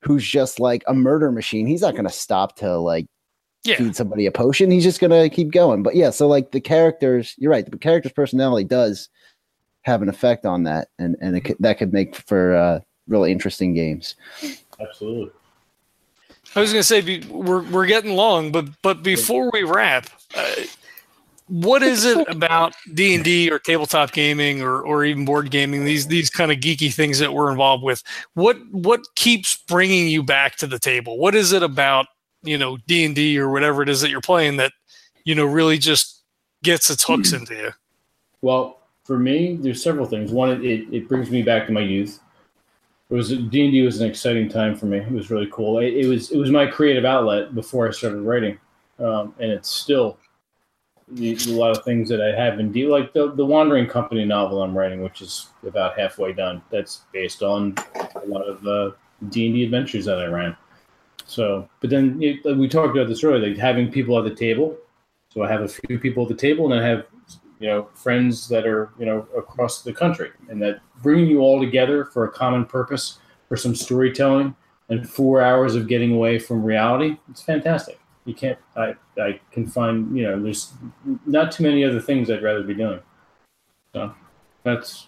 who's just like a murder machine, he's not gonna stop to like yeah. feed somebody a potion. He's just gonna keep going. But yeah, so like the characters, you're right. The character's personality does have an effect on that, and and it that could make for uh, really interesting games. Absolutely. I was going to say be, we're we're getting long, but but before we wrap, uh, what is it about D and D or tabletop gaming or or even board gaming? These these kind of geeky things that we're involved with. What what keeps bringing you back to the table? What is it about you know D and D or whatever it is that you're playing that you know really just gets its hooks into you? Well, for me, there's several things. One, it, it brings me back to my youth. It was D and D was an exciting time for me. It was really cool. It, it was it was my creative outlet before I started writing, um, and it's still a lot of things that I have in D. Like the the Wandering Company novel I'm writing, which is about halfway done. That's based on a lot of the D and D adventures that I ran. So, but then it, we talked about this earlier, like having people at the table. So I have a few people at the table, and I have you know friends that are you know across the country and that bringing you all together for a common purpose for some storytelling and four hours of getting away from reality it's fantastic. You can't i i can find you know there's not too many other things i'd rather be doing. So that's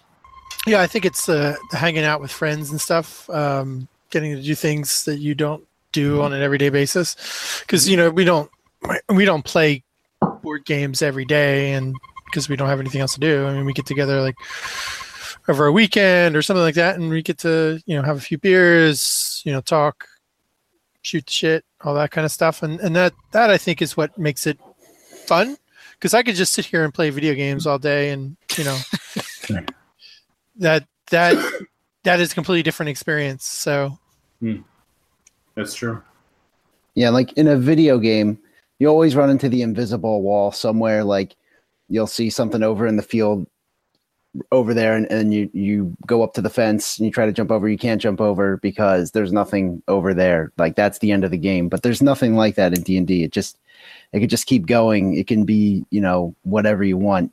Yeah, I think it's uh, hanging out with friends and stuff, um, getting to do things that you don't do on an everyday basis. Because you know we don't we don't play board games every day, and because we don't have anything else to do. I mean, we get together like over a weekend or something like that, and we get to you know have a few beers, you know, talk, shoot the shit, all that kind of stuff, and and that that I think is what makes it fun. Because I could just sit here and play video games all day, and you know that that that is a completely different experience. So hmm. that's true Yeah, like in a video game, you always run into the invisible wall somewhere. Like you'll see something over in the field over there, and, and you you go up to the fence and you try to jump over. You can't jump over because there's nothing over there. Like that's the end of the game. But there's nothing like that in D and D. It just it could just keep going. It can be you know whatever you want.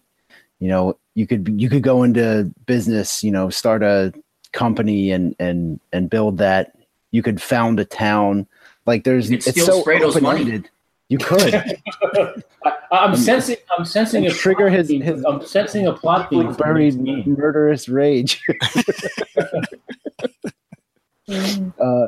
You know you could you could go into business. You know start a company and and and build that. You could found a town. Like there's it's so open-ended. You could. I, i'm sensing i'm sensing a trigger his- his- i'm sensing a plot theme buried murderous rage. uh,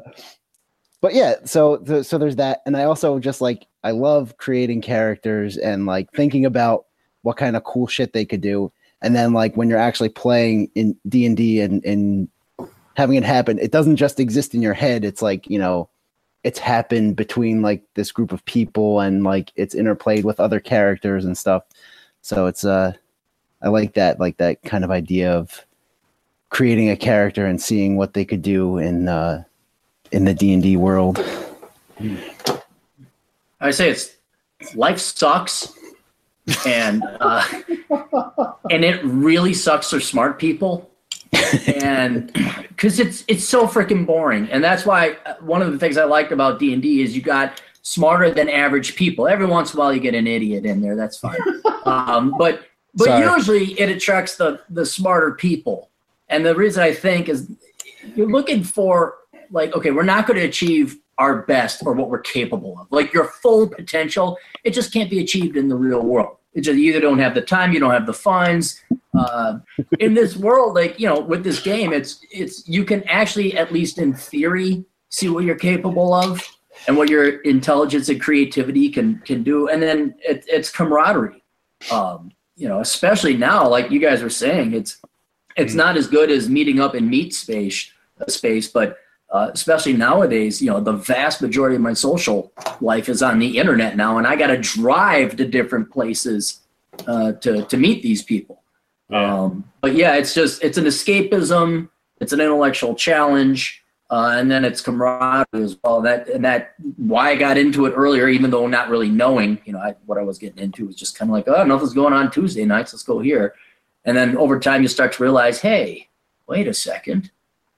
but yeah, so so there's that, and I also just like I love creating characters and like thinking about what kind of cool shit they could do, and then like when you're actually playing in D and D and and having it happen, it doesn't just exist in your head. It's like you know. It's happened between like this group of people and like it's interplayed with other characters and stuff. So it's uh I like that, like that kind of idea of creating a character and seeing what they could do in uh, in the D and D world. I say it's life sucks, and uh, and it really sucks for smart people, and because it's it's so freaking boring, and that's why uh, one of the things I liked about D and D is you got smarter than average people. Every once in a while, you get an idiot in there. That's fine, um, but but Sorry. usually it attracts the the smarter people, and the reason I think is you're looking for like okay, we're not going to achieve our best or what we're capable of. Like your full potential, it just can't be achieved in the real world. It just you either don't have the time, you don't have the funds. Uh, in this world, like you know, with this game, it's it's you can actually at least in theory see what you're capable of and what your intelligence and creativity can can do, and then it, it's camaraderie. Um, you know, especially now, like you guys were saying, it's it's not as good as meeting up in meet space space, but uh, especially nowadays, you know, the vast majority of my social life is on the internet now, and I got to drive to different places uh, to to meet these people. Yeah. Um, but yeah, it's just it's an escapism, it's an intellectual challenge, uh, and then it's camaraderie as well. That and that why I got into it earlier, even though not really knowing, you know, I, what I was getting into was just kind of like, oh, nothing's going on Tuesday nights, let's go here. And then over time, you start to realize, hey, wait a second,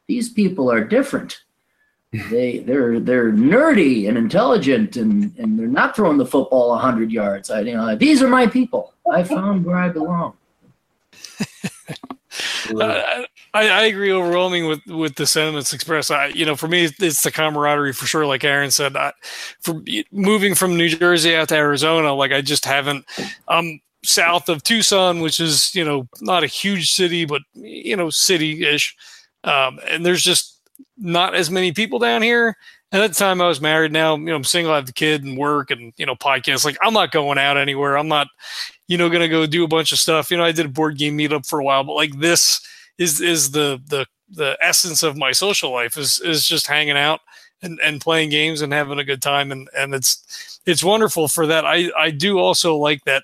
these people are different. They they're they're nerdy and intelligent, and and they're not throwing the football hundred yards. I you know these are my people. I found where I belong. Uh, I, I agree overwhelming with with the sentiments expressed. I, you know, for me, it's the camaraderie for sure. Like Aaron said, I, for moving from New Jersey out to Arizona, like I just haven't. Um, south of Tucson, which is you know not a huge city, but you know city-ish, um, and there's just not as many people down here. And at the time I was married. Now you know I'm single, I have the kid and work and you know podcasts. Like I'm not going out anywhere. I'm not you know gonna go do a bunch of stuff. You know I did a board game meetup for a while, but like this is is the the the essence of my social life is is just hanging out and, and playing games and having a good time and and it's it's wonderful for that. I I do also like that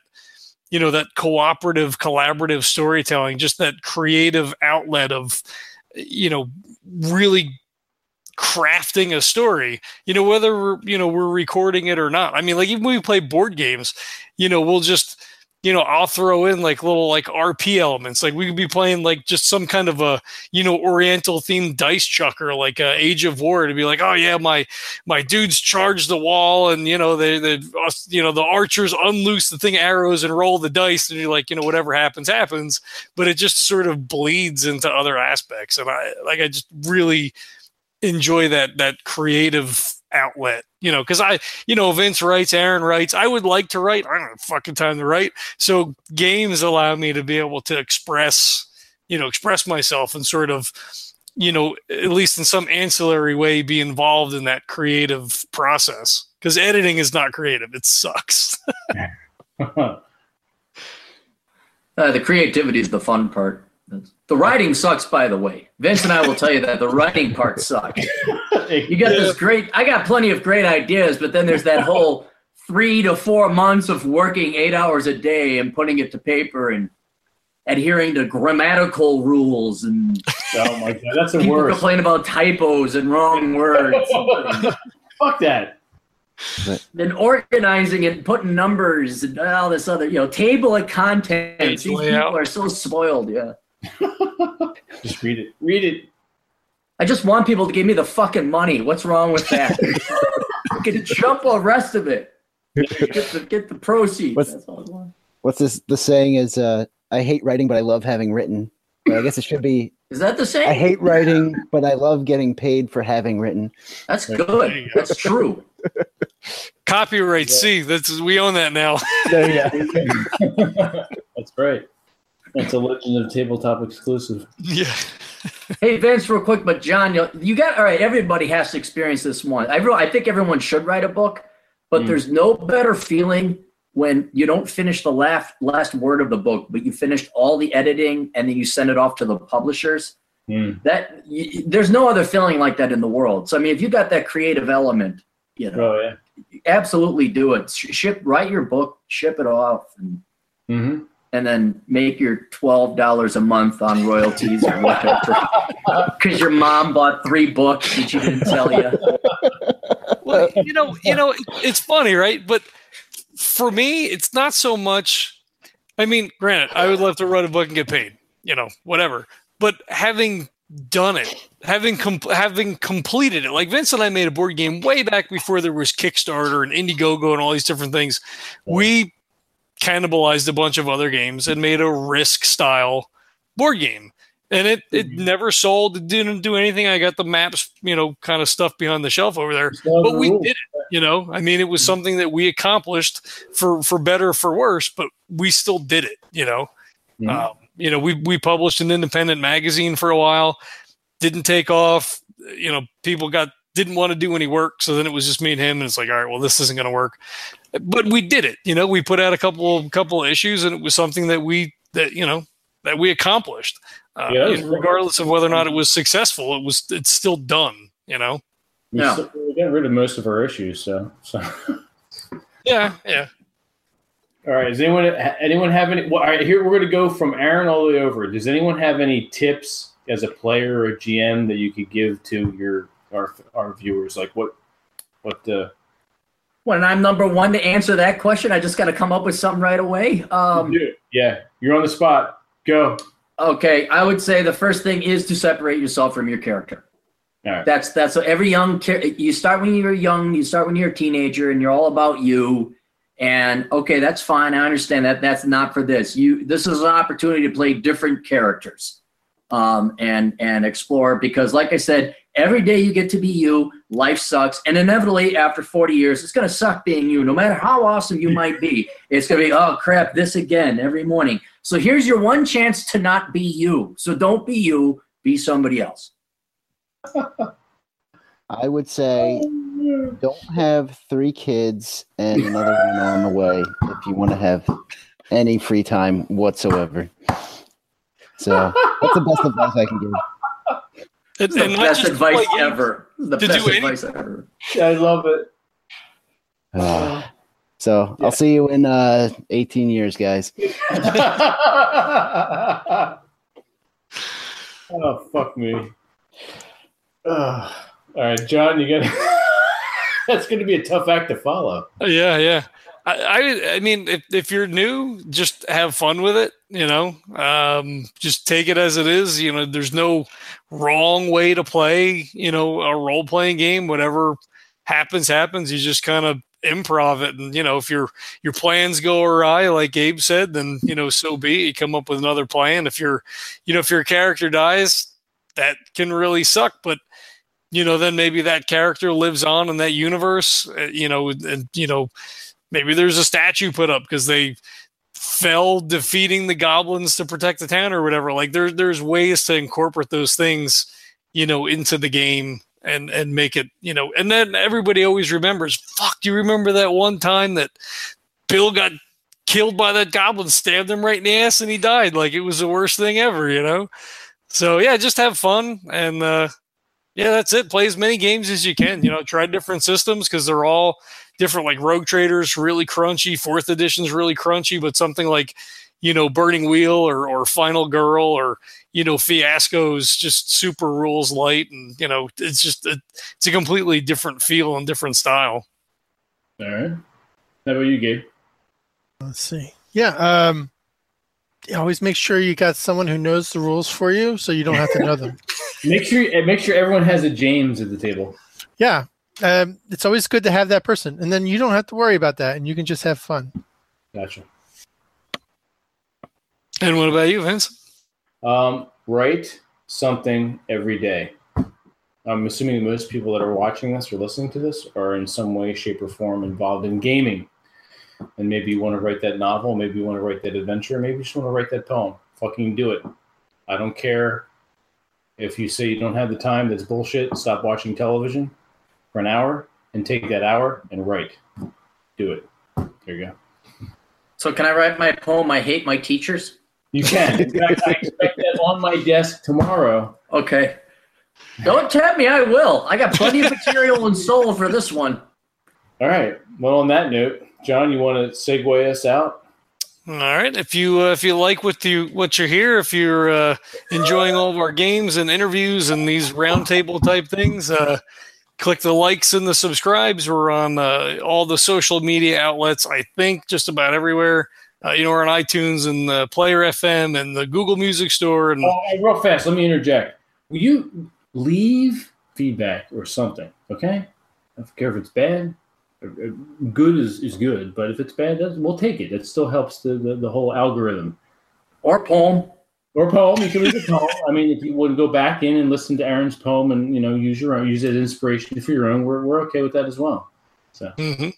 you know that cooperative collaborative storytelling just that creative outlet of you know really crafting a story you know whether we're you know we're recording it or not. I mean like even when we play board games you know we'll just you know i'll throw in like little like rp elements. Like we could be playing like just some kind of a you know oriental themed dice chucker like uh, age of war to be like oh yeah my my dudes charge the wall and you know they they you know the archers unloose the thing arrows and roll the dice and you're like you know whatever happens happens. But it just sort of bleeds into other aspects and i like i just really enjoy that that creative outlet you know because i you know vince writes aaron writes i would like to write i don't have fucking time to write so games allow me to be able to express you know express myself and sort of you know at least in some ancillary way be involved in that creative process because editing is not creative it sucks Uh, the creativity is the fun part. The writing sucks, by the way. Vince and I will tell you that the writing part sucks. You got this great. I got plenty of great ideas, but then there's that whole three to four months of working eight hours a day and putting it to paper and adhering to grammatical rules and oh my god, that's the people worst. complain about typos and wrong words. Fuck that. then organizing and putting numbers and all this other, you know, table of contents. These layout. people are so spoiled. Yeah. Just read it. Read it. I just want people to give me the fucking money. What's wrong with that? Fucking jump all the rest of it. Get the, get the proceeds. What's- That's all I want. What's this? The saying is, uh, "I hate writing, but I love having written." But I guess it should be, Is that the same? "I hate writing, but I love getting paid for having written." That's There good. That's true. copyright c that's we own that now There you go. That's right. That's a Legend of Tabletop exclusive. yeah Hey Vince, real quick, but John, you, you got all right. Everybody has to experience this one. I re- I think everyone should write a book, but Mm. there's no better feeling when you don't finish the last last word of the book, but you finished all the editing and then you send it off to the publishers. Hmm. That y there's no other feeling like that in the world. So I mean, if you got that creative element, you know, Oh yeah. absolutely do it. Sh- Ship, write your book, ship it off, and, Mm-hmm. And then make your twelve dollars a month on royalties or whatever. Because your mom bought three books that she didn't tell you. well you know, you know, it's funny, right? But for me, it's not so much. I mean, granted, I would love to write a book and get paid, you know, whatever. But having done it, having com- having completed it, like Vince and I made a board game way back before there was Kickstarter and Indiegogo and all these different things. We cannibalized a bunch of other games and made a Risk style board game and it it Mm-hmm. never sold. It didn't do anything. I got the maps, you know, kind of stuff behind the shelf over there. But we did it. You know, I mean, it was something that we accomplished for for better or for worse, but we still did it. You know, Mhm. um, you know, we we published an independent magazine for a while, didn't take off. You know, people got didn't want to do any work, so then it was just me and him, and it's like, all right, well, this isn't going to work. But we did it. You know, we put out a couple couple of issues, and it was something that we that you know that we accomplished. Uh, Yeah, you know, regardless of whether or not it was successful, it was it's still done. You know. We, Yeah. still- we got rid of most of our issues, so so. Yeah, yeah. All right. Does anyone anyone have any? Well, all right. Here we're going to go from Aaron all the way over. Does anyone have any tips as a player or a GM that you could give to your our, our viewers? Like what what uh, When I'm number one to answer that question, I just got to come up with something right away. Um? Yeah, you're on the spot. Go. Okay, I would say the first thing is to separate yourself from your character. All right. That's that's every young you start when you're young, you start when you're a teenager, and you're all about you. And okay, that's fine. I understand that. That's not for this. You this is an opportunity to play different characters, um, and and explore because, like I said, every day you get to be you. Life sucks, and inevitably, after 40 years, it's gonna suck being you. No matter how awesome you might be, it's gonna be oh crap, this again every morning. So here's your one chance to not be you. So don't be you. Be somebody else. I would say don't have three kids and another one on the way if you want to have any free time whatsoever. So that's the best advice I can give. And, the and best just advice play games. ever. The To best do advice ever. I love it. Ah. so Yeah. I'll see you in uh, 18 years, guys. oh fuck me. Ugh. all right, John, you got. That's going to be a tough act to follow. Yeah, yeah. I, I, mean, if, if you're new, just have fun with it. You know, um, just take it as it is. You know, there's no wrong way to play. You know, a role playing game. Whatever happens, happens. You just kind of improv it, and you know, if your your plans go awry, like Gabe said, then you know, so be. it. You come up with another plan. If your, you know, if your character dies, that can really suck. But you know, then maybe that character lives on in that universe. uh, You know, and you know maybe there's a statue put up because they fell defeating the goblins to protect the town or whatever. Like there, there's ways to incorporate those things, you know, into the game and and make it, you know. And then everybody always remembers. Fuck, do you remember that one time that Bill got killed by that goblin, stabbed him right in the ass, and he died? Like it was the worst thing ever, you know. So yeah, just have fun and. uh yeah, that's it. Play as many games as you can. You know, try different systems because they're all different. Like Rogue Traders, really crunchy. Fourth edition's really crunchy, but something like you know Burning Wheel or or Final Girl or you know Fiasco's just super rules light, and you know it's just a, it's a completely different feel and different style. All right. How about you, Gabe? Let's see. Yeah. Um, always make sure you got someone who knows the rules for you, so you don't have to know them. Make sure make sure everyone has a James at the table. Yeah. Um, it's always good to have that person, and then you don't have to worry about that, and you can just have fun. Gotcha. And what about you, Vince? Um, write something every day. I'm assuming most people that are watching this or listening to this are in some way, shape, or form involved in gaming. And maybe you want to write that novel, maybe you want to write that adventure, maybe you just want to write that poem. Fucking do it. I don't care if you say you don't have the time, that's bullshit. Stop watching television for an hour and take that hour and write. Do it. There you go. So can I write my poem? I hate my teachers. You can. In fact, I expect that on my desk tomorrow. Okay. Don't tempt me. I will. I got plenty of material and soul for this one. All right. Well, on that note, John, you want to segue us out? All right. If you uh, if you like what you what you're here, if you're uh, enjoying all of our games and interviews and these roundtable type things, uh, click the likes and the subscribes. We're on uh, all the social media outlets. I think just about everywhere. Uh, you know, we're on iTunes and the Player FM and the Google Music Store. And Oh, real fast, let me interject. Will you leave feedback or something? Okay, I don't care if it's bad. Good is, is good, but if it's bad, we'll take it. It still helps the, the, the whole algorithm. Or poem. Or poem, you can leave a poem. I mean, if you want to go back in and listen to Aaron's poem and you know use your own, use it as inspiration for your own, we're, we're okay with that as well. So hmm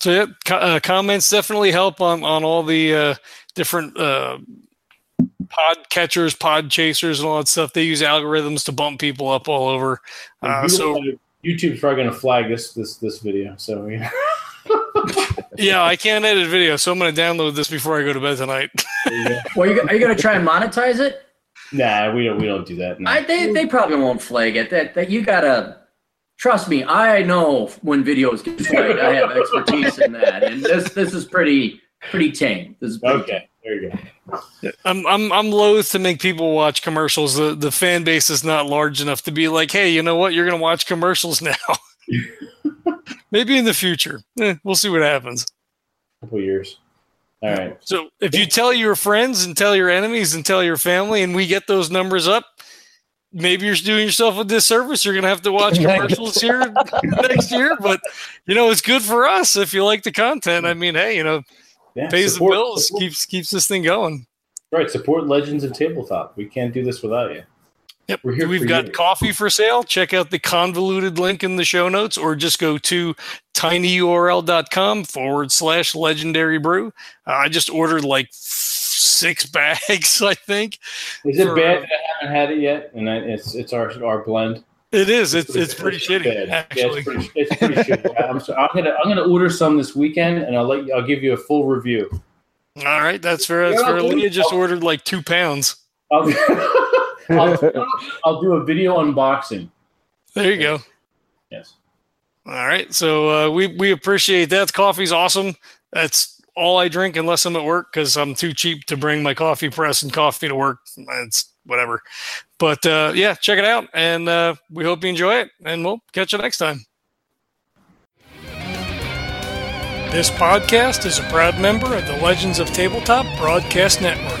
So yeah, co- uh, comments definitely help on on all the uh, different uh, pod catchers, pod chasers, and all that stuff. They use algorithms to bump people up all over. Uh, so YouTube's probably going to flag this this this video. So yeah. yeah, I can't edit video, so I'm going to download this before I go to bed tonight. Well, you, are you going to try and monetize it? nah, we don't we don't do that. No. I, they, they probably won't flag it. That, that you got to trust me. I know when videos get flagged. I have expertise in that, and this this is pretty pretty tame. This is pretty okay, there you go. I'm I'm I'm loath to make people watch commercials. The the fan base is not large enough to be like, hey, you know what? You're going to watch commercials now. Maybe in the future. Eh, we'll see what happens. couple years. All right. So if you tell your friends and tell your enemies and tell your family, and we get those numbers up, maybe you're doing yourself a disservice. You're gonna have to watch commercials here next year. But you know, it's good for us if you like the content. I mean, hey, you know, Yeah, pays support- the bills, support- keeps keeps this thing going. right. Support Legends of Tabletop. We can't do this without you. Yep. We're here We've got you. coffee for sale. Check out the convoluted link in the show notes or just go to tinyurl.com forward slash legendary brew. Uh, I just ordered like six bags, I think. Is it for- bad that I haven't had it yet? And I, it's it's our our blend. It is. It's it's pretty shitty, bad. Yeah, actually. it's pretty, it's pretty shitty. I'm, so, I'm gonna I'm gonna order some this weekend, and I'll let you, I'll give you a full review. All right, that's fair. That's Yeah, fair. Leah just ordered like two pounds. I'll, I'll, I'll do a video unboxing. There you go. Yes. All right. So uh, we we appreciate that. Coffee's awesome. That's all I drink unless I'm at work because I'm too cheap to bring my coffee press and coffee to work. It's whatever. But uh, yeah, check it out, and uh, we hope you enjoy it. And we'll catch you next time. This podcast is a proud member of the Legends of Tabletop Broadcast Network.